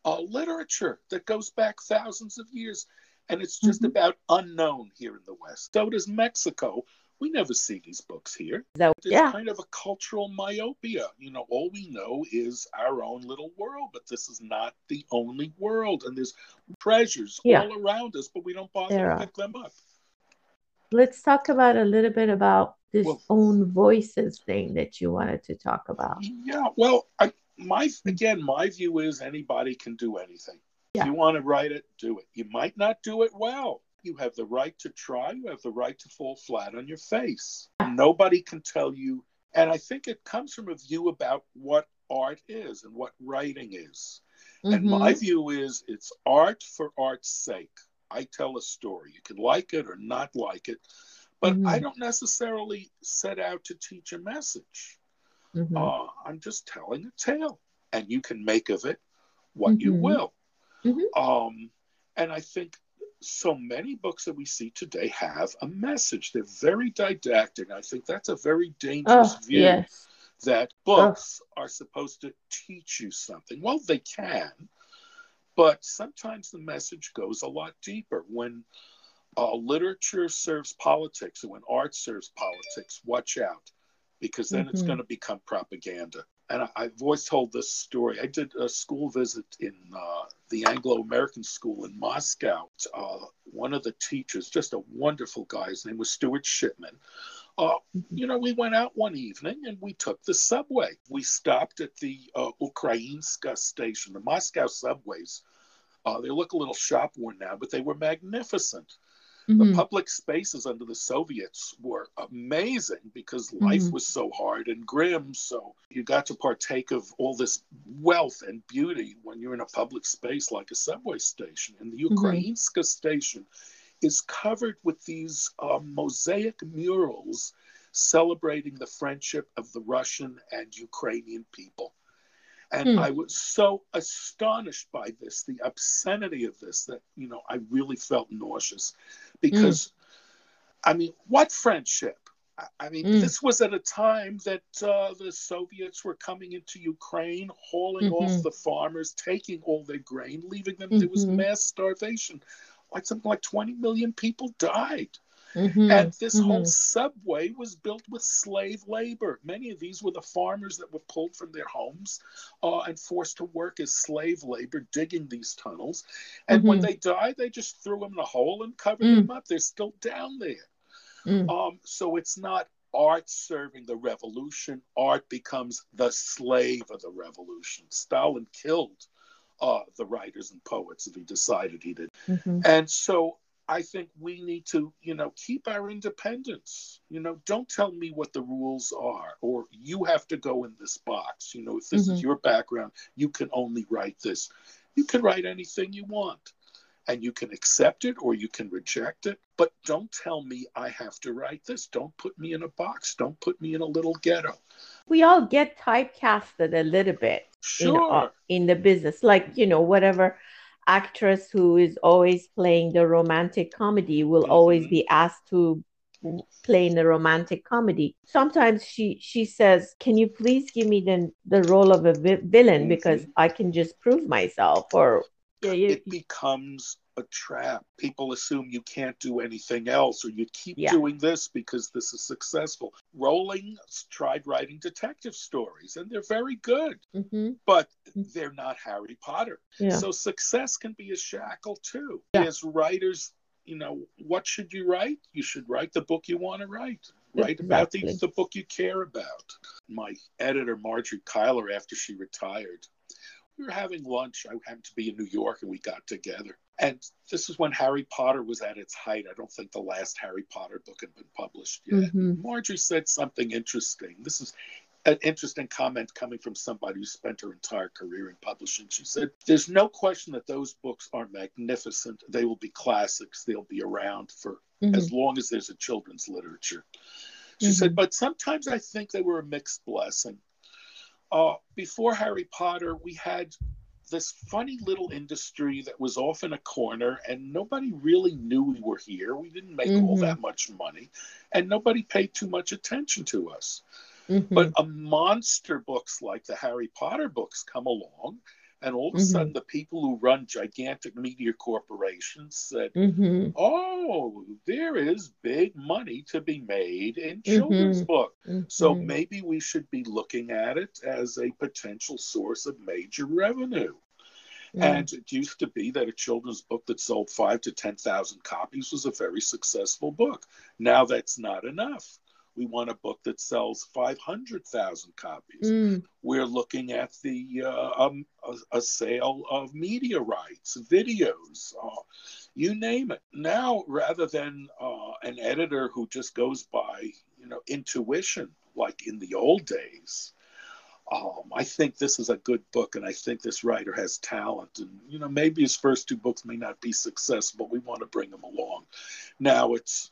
uh, literature that goes back thousands of years, and it's just Mhm. about unknown here in the West. So does Mexico. We never see these books here. So, There's yeah, kind of a cultural myopia. You know, all we know is our own little world, but this is not the only world. And there's treasures Yeah. all around us, but we don't bother There to pick them up. let's talk about a little bit about this Well- own voices thing that you wanted to talk about. Yeah, well, I, my again, my view is anybody can do anything. Yeah. You want to write it, do it. You might not do it well. You have the right to try. You have the right to fall flat on your face. Nobody can tell you. And I think it comes from a view about what art is and what writing is. And my view is it's art for art's sake. I tell a story. You can like it or not like it, but I Mhm. don't necessarily set out to teach a message. Mhm. Uh, I'm just telling a tale, and you can make of it what you Mhm. will. Mhm. Um, and I think so many books that we see today have a message. They're very didactic. I think that's a very dangerous Oh, view yes. that books are supposed to teach you something. Well, they can, but sometimes the message goes a lot deeper. When uh, literature serves politics and when art serves politics, watch out because then it's Mhm. going to become propaganda. And I, I've always told this story. I did a school visit in uh, the Anglo American school in Moscow. Uh, one of the teachers, just a wonderful guy, his name was Stuart Shipman. Uh, you know, we went out one evening and we took the subway. We stopped at the uh, Ukrainska station, the Moscow subways. Uh, they look a little shop worn now, but they were magnificent. The Mhm. public spaces under the Soviets were amazing because life Mhm. was so hard and grim. So you got to partake of all this wealth and beauty when you're in a public space like a subway station. And the Mhm. Ukrainska station is covered with these uh, mosaic murals celebrating the friendship of the Russian and Ukrainian people. And Hmm. I was so astonished by this, the obscenity of this, that, you know, I really felt nauseous because, I mean, what friendship? I- mean, Mm. this was at a time that uh, the Soviets were coming into Ukraine, hauling off Mhm. the farmers, taking all their grain, leaving them. There was Mhm. mass starvation. Like something like 20 million people died. Mhm. And this whole Mhm. subway was built with slave labor. Many of these were the farmers that were pulled from their homes uh, and forced to work as slave labor digging these tunnels. And when Mhm. they died, they just threw them in a hole and covered Mm. them up. They're still down there. Mm. Um, so it's not art serving the revolution. Art becomes the slave of the revolution. Stalin killed uh, the writers and poets if he decided he did. Mhm. And so I think we need to, you know, keep our independence. You know, don't tell me what the rules are or you have to go in this box. You know, if this is Mhm. your background, you can only write this. You can write anything you want and you can accept it or you can reject it. But don't tell me I have to write this. Don't put me in a box. Don't put me in a little ghetto. We all get typecasted a little bit in Sure. uh, in the business, like you know, whatever actress who is always playing the romantic comedy will always Mhm. be asked to play in the romantic comedy. Sometimes she she says, "Can you please give me the the role of a vi- villain Mhm. because I can just prove myself?" Or yeah, it becomes a trap. People assume you can't do anything else, or you keep Yeah. doing this because this is successful. Rowling tried writing detective stories, and they're very good, Mhm. but Mhm. they're not Harry Potter. yeah, So success can be a shackle too. Yeah. As writers, you know, what should you write? You should write the book you want to write. Write about the, the book you care about. My editor, Margery Cuyler, after she retired, we were having lunch. I happened to be in New York and we got together. And this is when Harry Potter was at its height. I don't think the last Harry Potter book had been published yet. Mhm. Margery said something interesting. This is an interesting comment coming from somebody who spent her entire career in publishing. She said, There's no question that those books are magnificent. They will be classics. They'll be around for Mhm. as long as there's a children's literature. She Mhm. said, But sometimes I think they were a mixed blessing. Uh, before Harry Potter, we had this funny little industry that was off in a corner and nobody really knew we were here. We didn't make all Mhm. that much money and nobody paid too much attention to us. Mhm. But a monster books like the Harry Potter books come along, and all of a Mhm. sudden, the people who run gigantic media corporations said, Mhm. "Oh, there is big money to be made in children's Mhm. books." So maybe we should be looking at it as a potential source of major revenue. And it used to be that a children's book that sold five to 10,000 copies was a very successful book. Now that's not enough. We want a book that sells 500,000 copies. Mm. We're looking at the uh, um, a, a sale of media rights, videos, uh, you name it. Now, rather than uh, an editor who just goes by, you know, intuition, like in the old days, um, I think this is a good book, and I think this writer has talent. And you know, maybe his first two books may not be successful. We want to bring him along. Now it's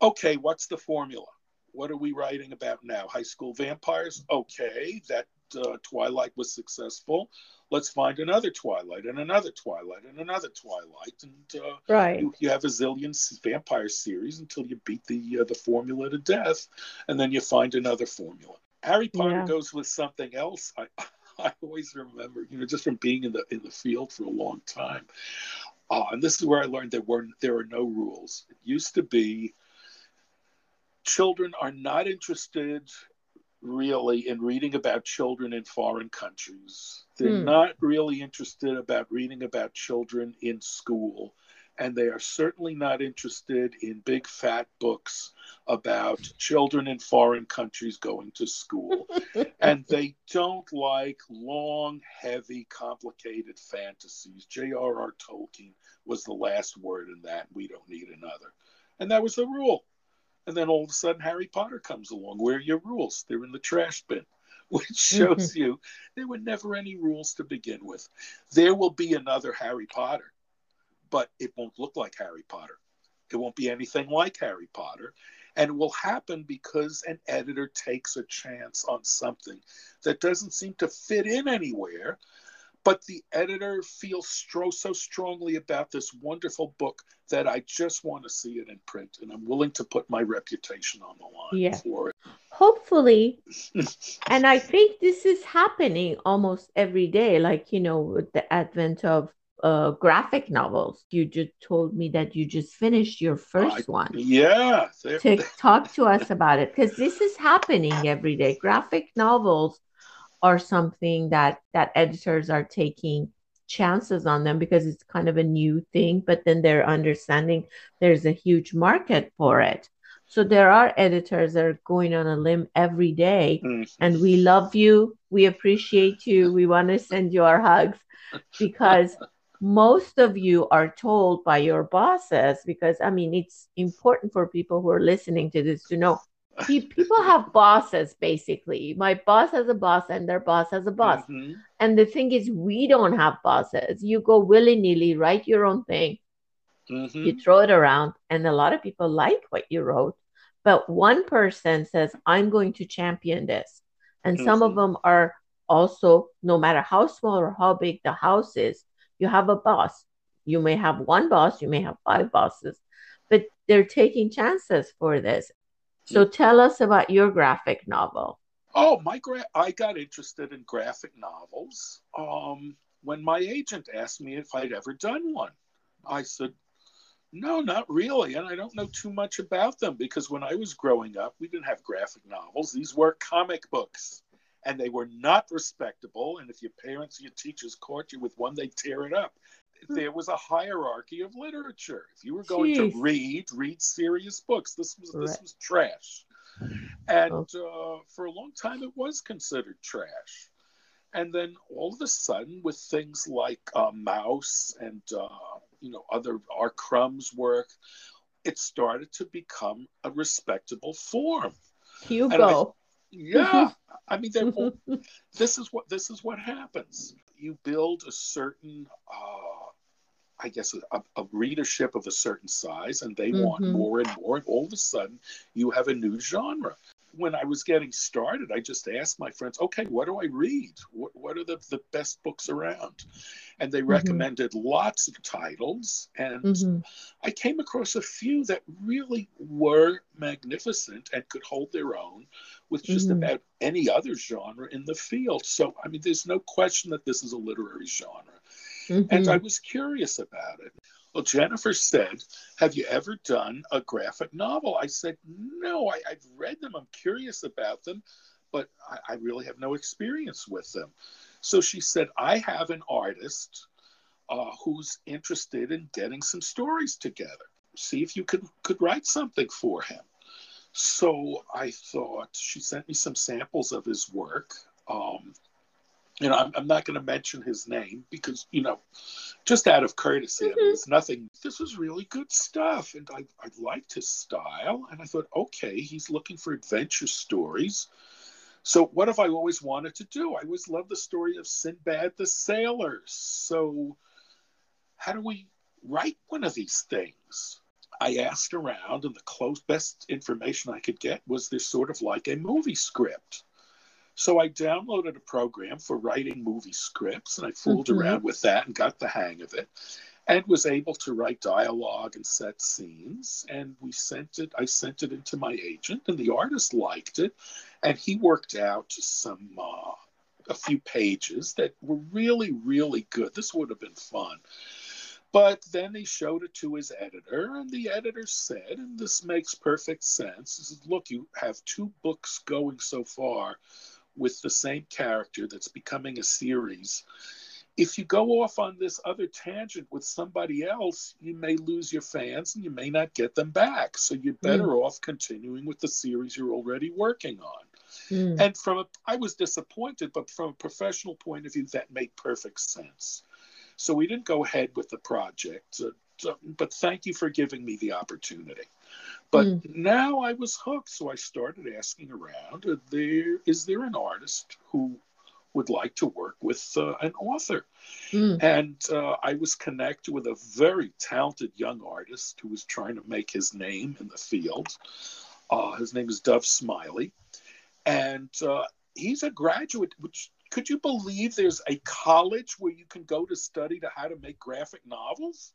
okay. What's the formula? What are we writing about now? High school vampires? Okay, that uh, Twilight was successful. Let's find another Twilight and another Twilight and another Twilight, and uh, right. you, you, have a zillion vampire series until you beat the uh, the formula to death, and then you find another formula. Harry Potter yeah. goes with something else. I I always remember, you know, just from being in the in the field for a long time. Uh, and this is where I learned there were there are no rules. It used to be children are not interested really in reading about children in foreign countries. They're hmm. not really interested about reading about children in school and they are certainly not interested in big fat books about children in foreign countries going to school. and they don't like long, heavy, complicated fantasies. J.R.R. Tolkien was the last word in that. We don't need another. And that was the rule. And then all of a sudden, Harry Potter comes along. Where are your rules? They're in the trash bin, which shows you there were never any rules to begin with. There will be another Harry Potter but it won't look like Harry Potter. It won't be anything like Harry Potter. And it will happen because an editor takes a chance on something that doesn't seem to fit in anywhere. But the editor feels stro- so strongly about this wonderful book that I just want to see it in print. And I'm willing to put my reputation on the line yeah. for it. Hopefully. and I think this is happening almost every day. Like, you know, with the advent of uh, graphic novels. You just told me that you just finished your first one. Yeah. To talk to us about it because this is happening every day. Graphic novels are something that that editors are taking chances on them because it's kind of a new thing, but then they're understanding there's a huge market for it. So there are editors that are going on a limb every day, mm-hmm. and we love you. We appreciate you. We want to send you our hugs because most of you are told by your bosses because i mean it's important for people who are listening to this to know people have bosses basically my boss has a boss and their boss has a boss mm-hmm. and the thing is we don't have bosses you go willy-nilly write your own thing mm-hmm. you throw it around and a lot of people like what you wrote but one person says i'm going to champion this and mm-hmm. some of mm-hmm. them are also no matter how small or how big the house is you have a boss. You may have one boss, you may have five bosses, but they're taking chances for this. So tell us about your graphic novel. Oh, my gra- I got interested in graphic novels um, when my agent asked me if I'd ever done one. I said, no, not really. And I don't know too much about them because when I was growing up, we didn't have graphic novels. These were comic books and they were not respectable. And if your parents or your teachers caught you with one, they'd tear it up. There was a hierarchy of literature. If you were going Jeez. to read, read serious books. This was right. this was trash, and uh, for a long time it was considered trash. And then all of a sudden, with things like uh, Maus and uh, you know other R. Crumb's work, it started to become a respectable form. Hugo. Yeah, I mean, this is what this is what happens. You build a certain, uh, I guess, a, a, readership of a certain size, and they mm-hmm. want more and more. And all of a sudden, you have a new genre when I was getting started, I just asked my friends, okay, what do I read? What, what are the, the best books around? And they mm-hmm. recommended lots of titles. And mm-hmm. I came across a few that really were magnificent and could hold their own with just mm-hmm. about any other genre in the field. So, I mean, there's no question that this is a literary genre. And I mm-hmm. was curious about it. Well, Jennifer said, Have you ever done a graphic novel? I said, No, I, have read them. I'm curious about them, but I, I really have no experience with them. So she said, I have an artist uh, who's interested in getting some stories together. See if you could, could write something for him. So I thought she sent me some samples of his work. Um, you know, I'm, I'm not going to mention his name because, you know, just out of courtesy, mm-hmm. I mean, it's nothing. This was really good stuff. And I, I liked his style. And I thought, okay, he's looking for adventure stories. So, what have I always wanted to do? I always loved the story of Sinbad the Sailor. So, how do we write one of these things? I asked around, and the close best information I could get was this sort of like a movie script. So I downloaded a program for writing movie scripts and I fooled mm-hmm. around with that and got the hang of it and was able to write dialogue and set scenes and we sent it i sent it into my agent and the artist liked it and he worked out some uh, a few pages that were really really good. This would have been fun. But then he showed it to his editor and the editor said and this makes perfect sense he says, look you have two books going so far with the same character that's becoming a series if you go off on this other tangent with somebody else, you may lose your fans and you may not get them back. So you're better mm. off continuing with the series you're already working on. Mm. And from a, I was disappointed, but from a professional point of view, that made perfect sense. So we didn't go ahead with the project. Uh, but thank you for giving me the opportunity. But mm. now I was hooked, so I started asking around. Uh, there is there an artist who would like to work with uh, an author. Mm. And uh, I was connected with a very talented young artist who was trying to make his name in the field. Uh, his name is Dov Smiley. And uh, he's a graduate, which could you believe there's a college where you can go to study to how to make graphic novels?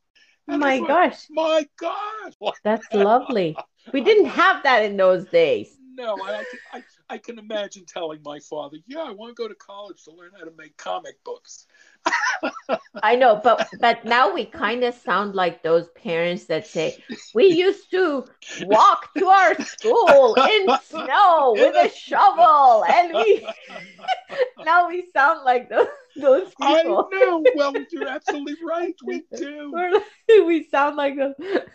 And my gosh. My gosh. That's lovely. We didn't have that in those days. No, I, I, I can imagine telling my father, "Yeah, I want to go to college to learn how to make comic books." I know, but but now we kind of sound like those parents that say we used to walk to our school in snow with a shovel, and we now we sound like those those people. I know. Well, you're absolutely right. We do. we sound like them.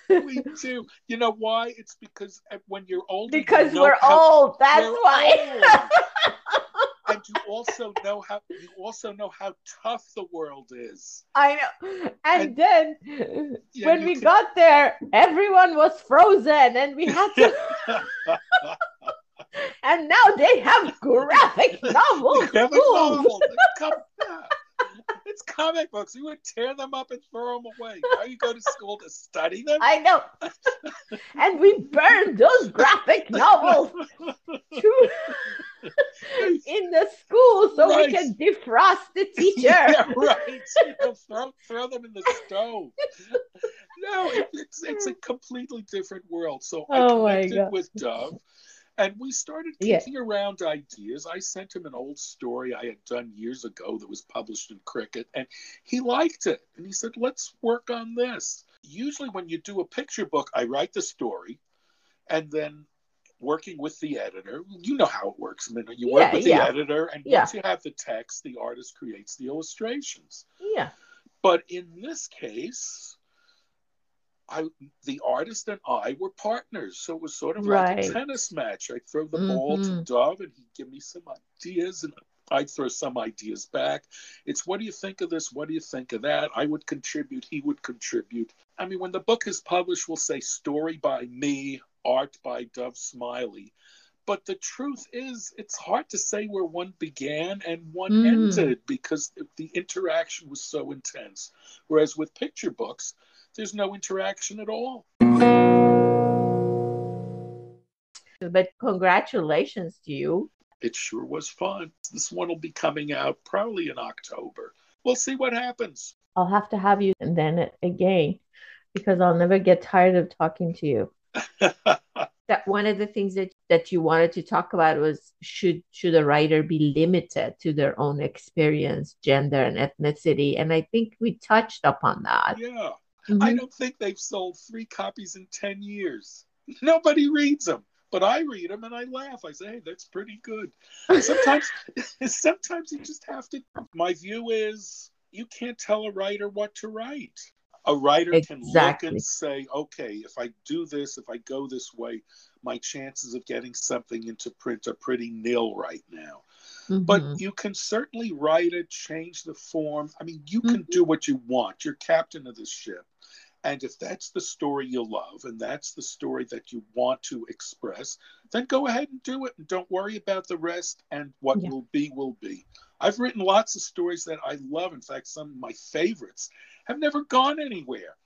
we do. You know why? It's because uh, when you're old, because you we're old. That's why. and you also know how you also know how tough the world is. I know. And, and then yeah, when we can... got there, everyone was frozen and we had to and now they have graphic novels. graphic novels. Come it's comic books. You would tear them up and throw them away. Now you go to school to study them. I know. and we burned those graphic novels in the school so right. we can defrost the teacher. yeah, right. Throw, throw them in the stove. no, it, it's it's a completely different world. So oh I connected with Dov and we started kicking yeah. around ideas. I sent him an old story I had done years ago that was published in Cricket, and he liked it. And he said, Let's work on this. Usually, when you do a picture book, I write the story, and then working with the editor, you know how it works. I mean, you work yeah, with the yeah. editor, and once you have the text, the artist creates the illustrations. Yeah. But in this case, I the artist and I were partners, so it was sort of right. like a tennis match. I'd throw the mm-hmm. ball to mm-hmm. And he'd give me some ideas, and I'd throw some ideas back. It's what do you think of this? What do you think of that? I would contribute. He would contribute. I mean, when the book is published, we'll say story by me, art by Dov Smiley. But the truth is, it's hard to say where one began and one mm. ended because the interaction was so intense. Whereas with picture books, there's no interaction at all. But congratulations to you. It sure was fun. This one will be coming out probably in October. We'll see what happens. I'll have to have you and then again because I'll never get tired of talking to you. that one of the things that, that you wanted to talk about was should should a writer be limited to their own experience, gender and ethnicity? And I think we touched upon that. Yeah. Mm-hmm. I don't think they've sold three copies in 10 years. Nobody reads them, but I read them and I laugh. I say, hey, that's pretty good. Sometimes, sometimes you just have to. My view is you can't tell a writer what to write. A writer exactly. can look and say, okay, if I do this, if I go this way, my chances of getting something into print are pretty nil right now. Mm-hmm. But you can certainly write it, change the form. I mean, you can mm-hmm. do what you want. You're captain of the ship. And if that's the story you love and that's the story that you want to express, then go ahead and do it and don't worry about the rest. And what yeah. will be, will be. I've written lots of stories that I love. In fact, some of my favorites have never gone anywhere.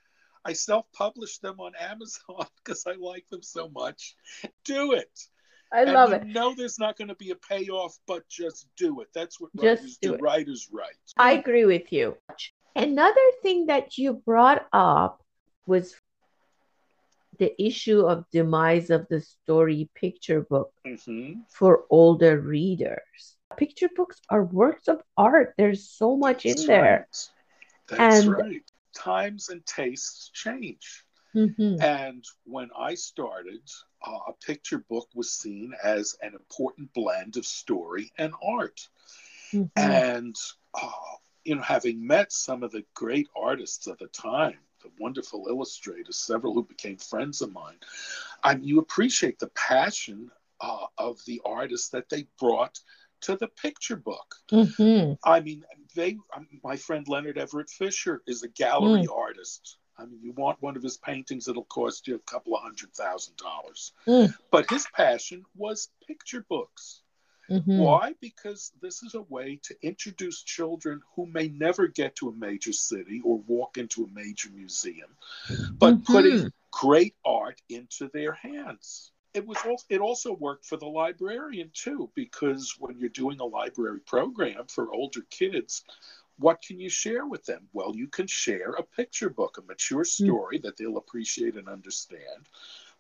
I self published them on Amazon because I like them so much. Do it. I love and it. You know there's not going to be a payoff, but just do it. That's what Just writers do do. it. Writers write. I agree with you. Another thing that you brought up was the issue of demise of the story picture book hmm for older readers. Picture books are works of art. There's so much in That's there. right. That's And- right. Times and tastes change. Mhm. And when I started, uh, a picture book was seen as an important blend of story and art. Mhm. And, uh, you know, having met some of the great artists of the time, the wonderful illustrators, several who became friends of mine, I mean, you appreciate the passion uh, of the artists that they brought to the picture book. Mhm. I mean, they. um, My friend Leonard Everett Fisher is a gallery artist. I mean, you want one of his paintings, it'll cost you a couple of hundred thousand dollars. Mm. But his passion was picture books. Mhm. Why? Because this is a way to introduce children who may never get to a major city or walk into a major museum, but Mhm. putting great art into their hands. It was also, it also worked for the librarian too, because when you're doing a library program for older kids, what can you share with them? Well, you can share a picture book, a mature story that they'll appreciate and understand,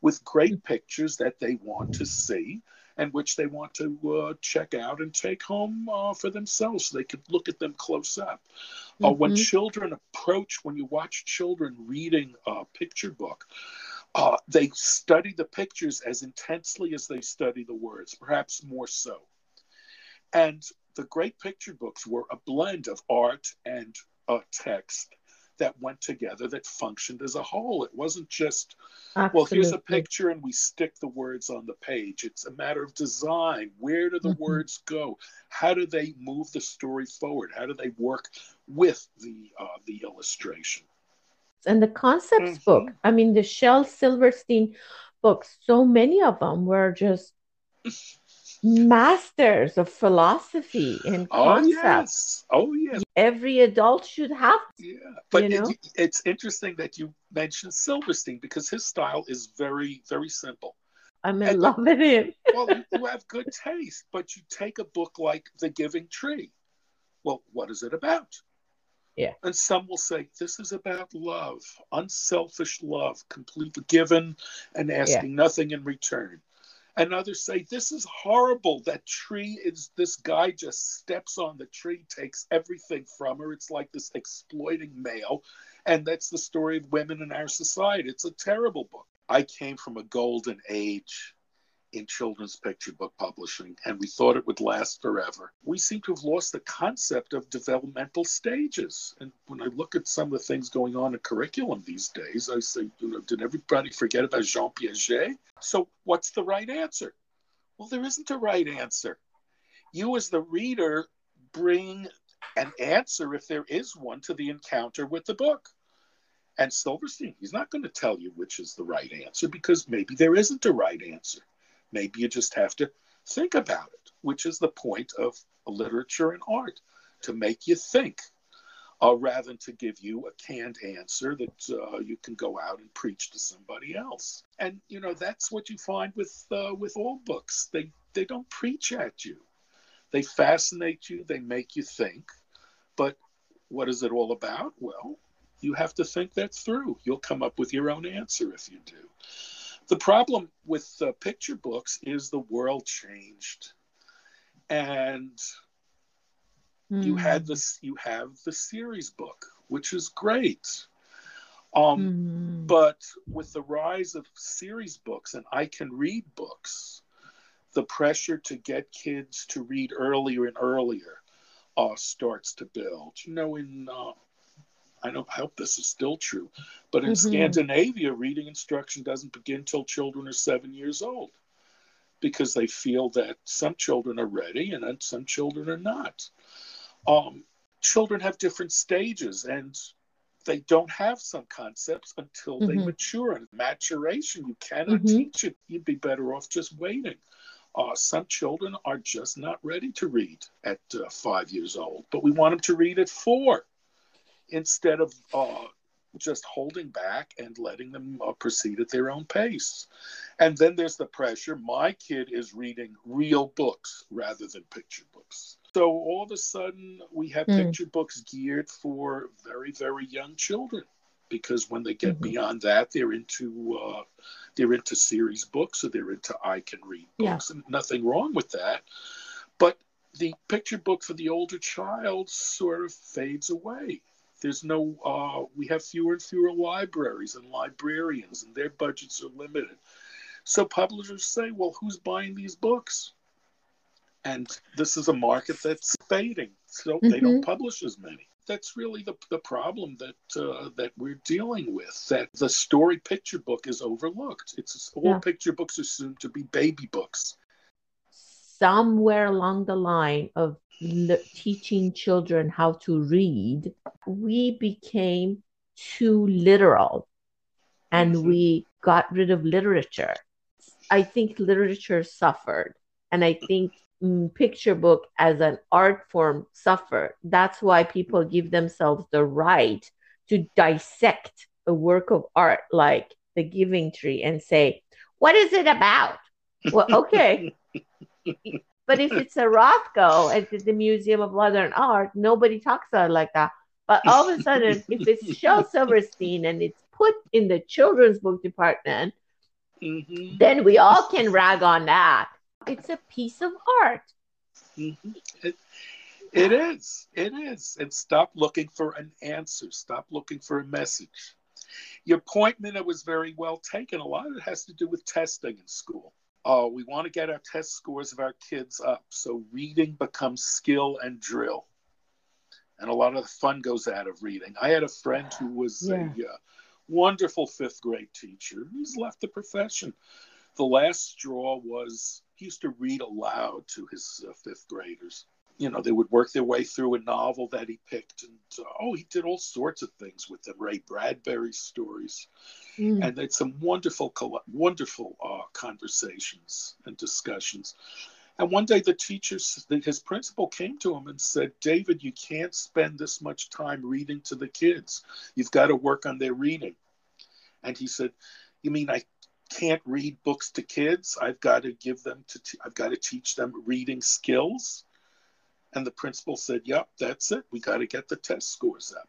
with great pictures that they want to see and which they want to uh, check out and take home uh, for themselves so they could look at them close up. Uh, when Mhm. children approach, when you watch children reading a picture book, uh, they study the pictures as intensely as they study the words, perhaps more so. And the great picture books were a blend of art and uh, text that went together, that functioned as a whole. It wasn't just well, here's a picture and we stick the words on the page. It's a matter of design. Where do the Mhm. words go? How do they move the story forward? How do they work with the uh, the illustration? And the concepts book, Mhm. I mean, the Shel Silverstein books, so many of them were just masters of philosophy and concepts. Oh yes, oh yes, Every adult should have. yeah. But You it- it's interesting that you mentioned Silverstein because his style is very very simple. I'm in And- love with him. well, you have good taste, but you take a book like The Giving Tree. Well, what is it about? Yeah. And some will say this is about love, unselfish love, completely given and asking nothing in return. And others say this is horrible. That tree is this guy just steps on the tree, takes everything from her. It's like this exploiting male. And that's the story of women in our society. It's a terrible book. I came from a golden age in children's picture book publishing, and we thought it would last forever. We seem to have lost the concept of developmental stages. And when I look at some of the things going on in curriculum these days, I say, you know, did everybody forget about Jean Piaget? So what's the right answer? Well, there isn't a right answer. You, as the reader, bring an answer, if there is one, to the encounter with the book. And Silverstein, he's not going to tell you which is the right answer because maybe there isn't a right answer. Maybe you just have to think about it, which is the point of literature and art to make you think uh, rather than to give you a canned answer that uh, you can go out and preach to somebody else. And you know that's what you find with uh, with all books. They they don't preach at you. They fascinate you. They make you think. But what is it all about? Well, you have to think that through. You'll come up with your own answer if you do. The problem with uh, picture books is the world changed, and you Hmm. had this. You have the series book, which is great. Um, Hmm. but with the rise of series books and I can read books, the pressure to get kids to read earlier and earlier uh, starts to build. You know, in uh, I don't I hope this is still true, but in Mhm. Scandinavia, reading instruction doesn't begin till children are seven years old because they feel that some children are ready and then some children are not. Um, children have different stages and they don't have some concepts until they Mhm. mature. And maturation, you cannot Mhm. teach it. You'd be better off just waiting. Uh, some children are just not ready to read at uh, five years old, but we want them to read at four instead of uh, just holding back and letting them uh, proceed at their own pace. And then there's the pressure. My kid is reading real books rather than picture books. So all of a sudden, we have mm. picture books geared for very, very young children because when they get mm-hmm. beyond that, they're into uh, they're into series books or they're into I can read books, yeah. and nothing wrong with that. But the picture book for the older child sort of fades away. There's no, uh, we have fewer and fewer libraries and librarians, and their budgets are limited. So publishers say, well, who's buying these books? And this is a market that's fading, so mm-hmm. they don't mm-hmm. publish as many. That's really the, the problem that uh, that we're dealing with. That the story picture book is overlooked. It's all yeah. picture books are soon to be baby books. Somewhere along the line of teaching children how to read, we became too literal and mm-hmm. we got rid of literature. I think literature suffered. And I think mm, picture book as an art form suffered. That's why people give themselves the right to dissect a work of art like The Giving Tree and say, What is it about? Well, okay. But if it's a Rothko at the Museum of Modern Art, nobody talks about it like that. But all of a sudden, if it's Shel Silverstein and it's put in the children's book department, mm-hmm. then we all can rag on that. It's a piece of art. Mm-hmm. It, it is. It is. And stop looking for an answer. Stop looking for a message. Your point, Mina, was very well taken. A lot of it has to do with testing in school. Oh, we want to get our test scores of our kids up. So reading becomes skill and drill. And a lot of the fun goes out of reading. I had a friend who was yeah. a uh, wonderful fifth grade teacher. He's left the profession. The last straw was he used to read aloud to his uh, fifth graders. You know, they would work their way through a novel that he picked, and uh, oh, he did all sorts of things with them. Ray Bradbury stories, mm. and it's some wonderful, wonderful uh, conversations and discussions. And one day, the teacher, his principal, came to him and said, "David, you can't spend this much time reading to the kids. You've got to work on their reading." And he said, "You mean I can't read books to kids? I've got to give them to. T- I've got to teach them reading skills." And the principal said, "Yep, that's it. We got to get the test scores up."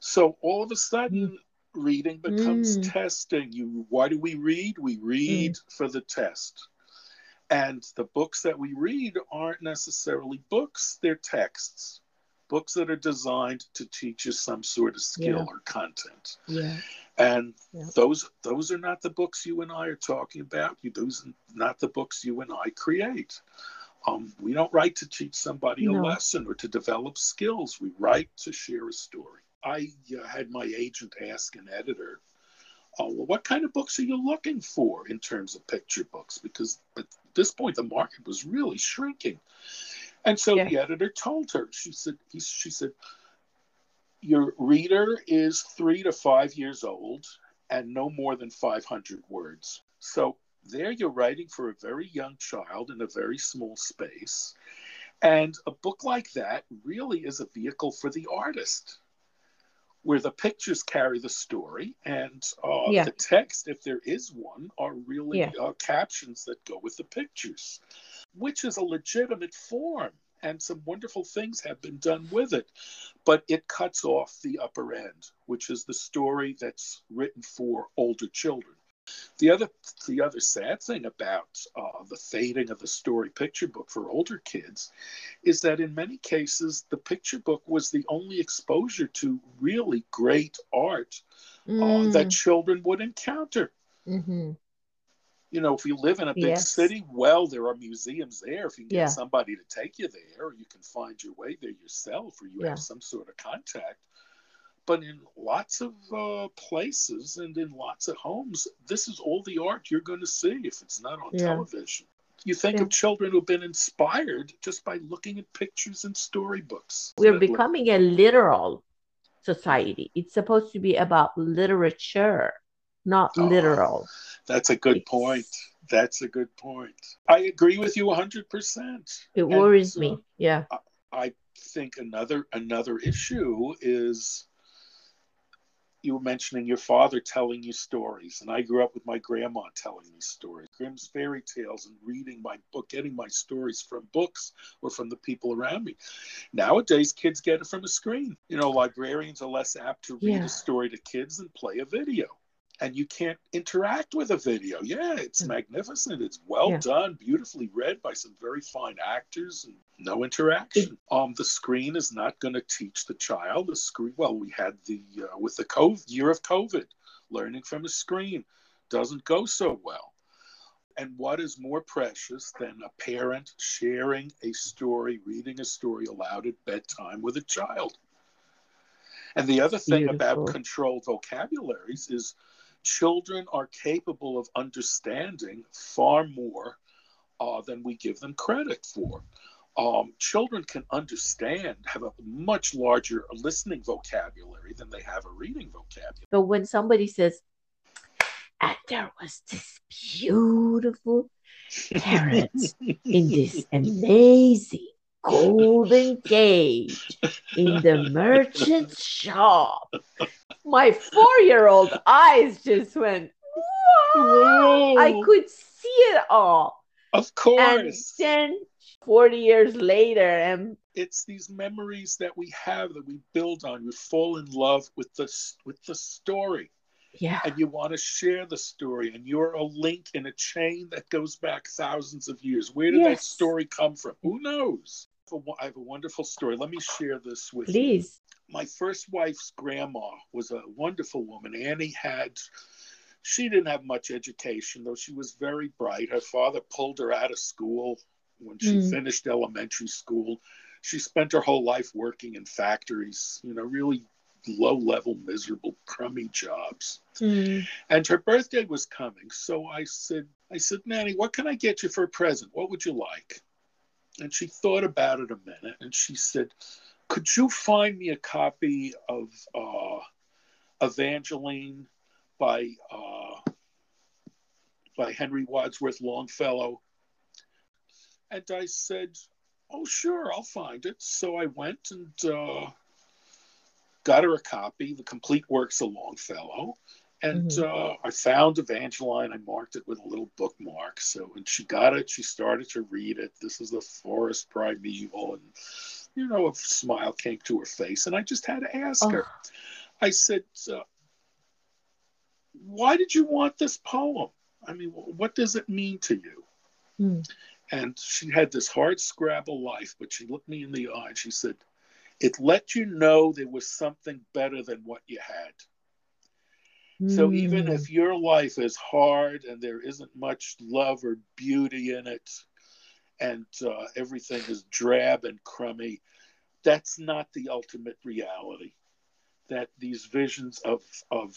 So all of a sudden, mm reading becomes mm. testing. You why do we read? We read mm. for the test. And the books that we read aren't necessarily books, they're texts. Books that are designed to teach you some sort of skill yeah. or content. Yeah. And yeah. those those are not the books you and I are talking about. You those are not the books you and I create. Um, we don't write to teach somebody no. a lesson or to develop skills. We write to share a story. I uh, had my agent ask an editor, oh, well, what kind of books are you looking for in terms of picture books? Because at this point, the market was really shrinking. And so yeah. the editor told her, she said, he, she said, your reader is three to five years old and no more than 500 words. So there you're writing for a very young child in a very small space. And a book like that really is a vehicle for the artist where the pictures carry the story and uh, yeah. the text, if there is one, are really yeah. uh, captions that go with the pictures, which is a legitimate form. And some wonderful things have been done with it. But it cuts off the upper end, which is the story that's written for older children. The other, the other sad thing about uh, the fading of the story picture book for older kids is that in many cases, the picture book was the only exposure to really great art uh, mm. uh, that children would encounter. Mm-hmm. You know, if you live in a big yes. city, well, there are museums there. If you can get yeah. somebody to take you there, or you can find your way there yourself, or you yeah. have some sort of contact but in lots of uh, places and in lots of homes, this is all the art you're going to see if it's not on yeah. television. You think yeah. of children who've been inspired just by looking at pictures and storybooks. We're becoming a literal society. It's supposed to be about literature, not oh, literal. That's a good it's... point. That's a good point. I agree with you 100%. It worries and, uh, me. Yeah. I, I think another another issue is you were mentioning your father telling you stories, and I grew up with my grandma telling me stories, Grimm's fairy tales, and reading my book, getting my stories from books or from the people around me. Nowadays, kids get it from a screen. You know, librarians are less apt to read Yeah. a story to kids than play a video. And you can't interact with a video. Yeah, it's Mm. magnificent. It's well Yeah. done, beautifully read by some very fine actors, and no interaction. um, the screen is not going to teach the child. The screen. Well, we had the uh, with the COVID year of COVID, learning from a screen doesn't go so well. And what is more precious than a parent sharing a story, reading a story aloud at bedtime with a child? And the other thing about controlled vocabularies is children are capable of understanding far more uh, than we give them credit for. Um, children can understand, have a much larger listening vocabulary than they have a reading vocabulary. But when somebody says, and there was this beautiful parrot in this amazing golden cage in the merchant's shop, my four year old eyes just went, "Whoa!" I could see it all. Of course. And then 40 years later, and it's these memories that we have that we build on. We fall in love with the with the story, yeah, and you want to share the story, and you're a link in a chain that goes back thousands of years. Where did that story come from? Who knows? I have have a wonderful story. Let me share this with you. please. My first wife's grandma was a wonderful woman. Annie had, she didn't have much education, though she was very bright. Her father pulled her out of school when she Mm. finished elementary school. She spent her whole life working in factories, you know, really low level, miserable, crummy jobs. Mm. And her birthday was coming. So I said, I said, Nanny, what can I get you for a present? What would you like? And she thought about it a minute and she said, Could you find me a copy of uh, Evangeline by uh, by Henry Wadsworth Longfellow? And I said, Oh, sure, I'll find it. So I went and uh, got her a copy, the complete works of Longfellow. And uh, I found Evangeline. I marked it with a little bookmark. So when she got it, she started to read it. This is the forest primeval, and you know, a smile came to her face. And I just had to ask her. Oh, I said, uh, "Why did you want this poem? I mean, what does it mean to you?" Hmm. And she had this hard scrabble life, but she looked me in the eye and she said, "It let you know there was something better than what you had." So even mm. if your life is hard and there isn't much love or beauty in it, and uh, everything is drab and crummy, that's not the ultimate reality. That these visions of of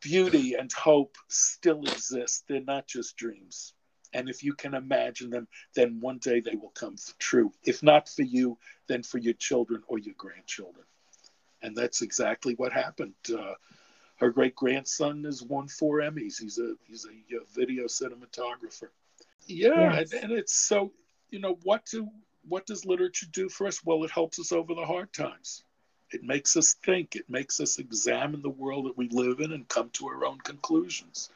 beauty and hope still exist. They're not just dreams. And if you can imagine them, then one day they will come true. If not for you, then for your children or your grandchildren. And that's exactly what happened. Uh, her great grandson has won four Emmys. He's a he's a, uh, video cinematographer. Yeah, Yes. and, and it's so you know what do what does literature do for us? Well, it helps us over the hard times. It makes us think. It makes us examine the world that we live in and come to our own conclusions.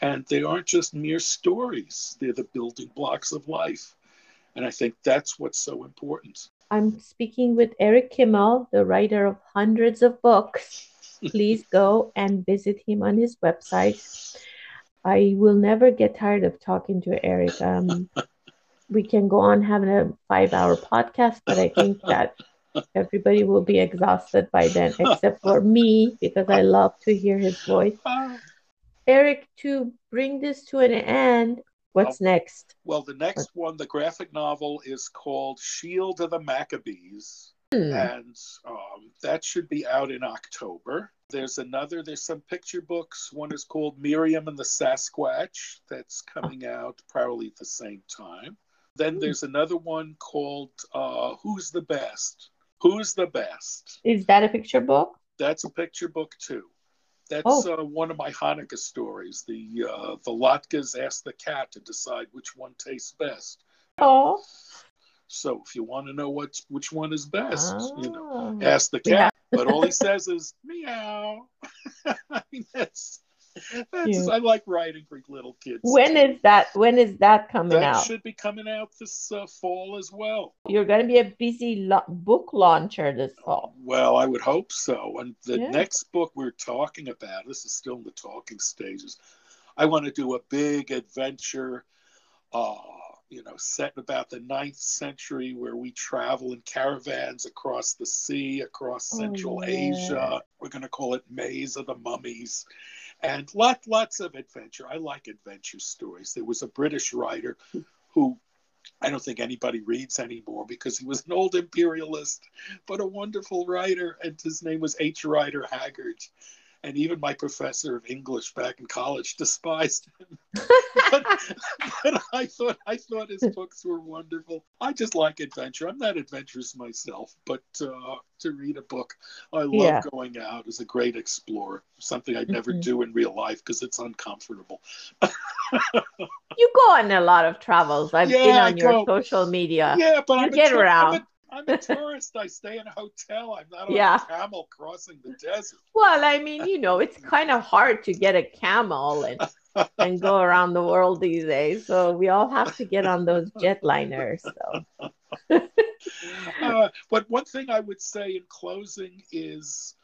And they aren't just mere stories; they're the building blocks of life. And I think that's what's so important. I'm speaking with Eric Kimmel, the writer of hundreds of books. Please go and visit him on his website. I will never get tired of talking to Eric. Um, we can go on having a five hour podcast, but I think that everybody will be exhausted by then, except for me, because I love to hear his voice. Eric, to bring this to an end, what's next? Well, the next one, the graphic novel, is called Shield of the Maccabees. Hmm. and um, that should be out in October. There's another, there's some picture books. One is called Miriam and the Sasquatch, that's coming out probably at the same time. Then Hmm. there's another one called uh, Who's the Best? Who's the Best? Is that a picture book? That's a picture book too. That's Oh. uh, one of my Hanukkah stories. The uh, the Latkas ask the cat to decide which one tastes best. Oh, So if you want to know what which one is best, oh. you know, ah. ask the cat. Yeah. but all he says is meow. I mean, that's that's, I like writing for little kids. When is that? When is that coming that out? should be coming out this uh, fall as well. You're going to be a busy lo- book launcher this fall. Well, I would hope so. And the yeah. next book we're talking about, this is still in the talking stages. I want to do a big adventure. Uh, you know, set in about the ninth century, where we travel in caravans across the sea, across oh, Central oh, yeah. Asia. We're going to call it Maze of the Mummies and lot, lots of adventure. I like adventure stories. There was a British writer who I don't think anybody reads anymore because he was an old imperialist, but a wonderful writer, and his name was H. Rider Haggard and even my professor of English back in college despised him. but, but, I thought I thought his books were wonderful. I just like adventure. I'm not adventurous myself, but uh, to read a book, I love yeah. going out as a great explorer. Something I'd never mm-hmm. do in real life because it's uncomfortable. you go on a lot of travels. I've yeah, been on I your go. social media. Yeah, but you I'm get around. I'm a tourist. I stay in a hotel. I'm not on yeah. a camel crossing the desert. Well, I mean, you know, it's kind of hard to get a camel and and go around the world these days. So we all have to get on those jetliners. So. uh, but one thing I would say in closing is,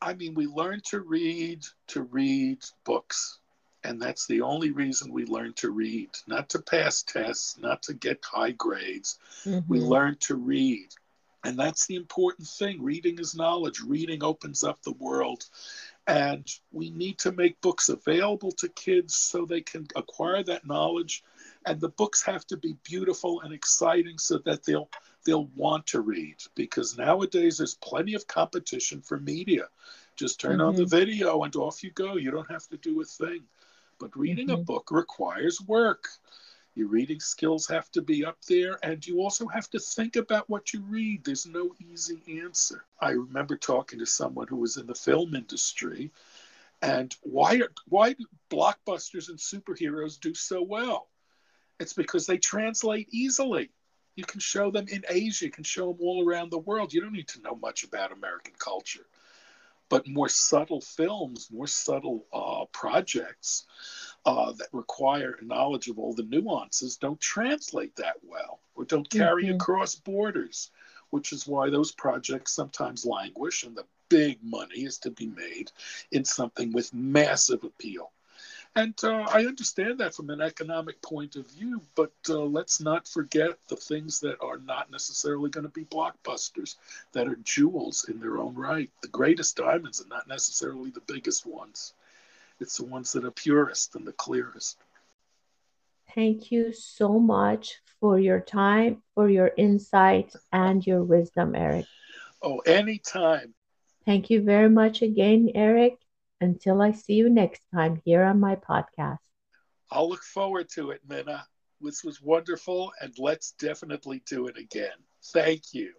I mean, we learn to read to read books and that's the only reason we learn to read, not to pass tests, not to get high grades. Mm-hmm. We learn to read. And that's the important thing. Reading is knowledge. Reading opens up the world. And we need to make books available to kids so they can acquire that knowledge. And the books have to be beautiful and exciting so that they'll they'll want to read because nowadays there's plenty of competition for media. Just turn mm-hmm. on the mm-hmm. video and off you go. You don't have to do a thing. But reading mm-hmm. a book requires work. Your reading skills have to be up there, and you also have to think about what you read. There's no easy answer. I remember talking to someone who was in the film industry, and why why do blockbusters and superheroes do so well? It's because they translate easily. You can show them in Asia, you can show them all around the world. You don't need to know much about American culture but more subtle films, more subtle uh, projects uh, that require knowledge of all the nuances don't translate that well or don't carry mm-hmm. across borders, which is why those projects sometimes languish and the big money is to be made in something with massive appeal. And uh, I understand that from an economic point of view, but uh, let's not forget the things that are not necessarily going to be blockbusters, that are jewels in their own right. The greatest diamonds are not necessarily the biggest ones, it's the ones that are purest and the clearest. Thank you so much for your time, for your insight, and your wisdom, Eric. Oh, anytime. Thank you very much again, Eric. Until I see you next time here on my podcast. I'll look forward to it, Mina. This was wonderful, and let's definitely do it again. Thank you.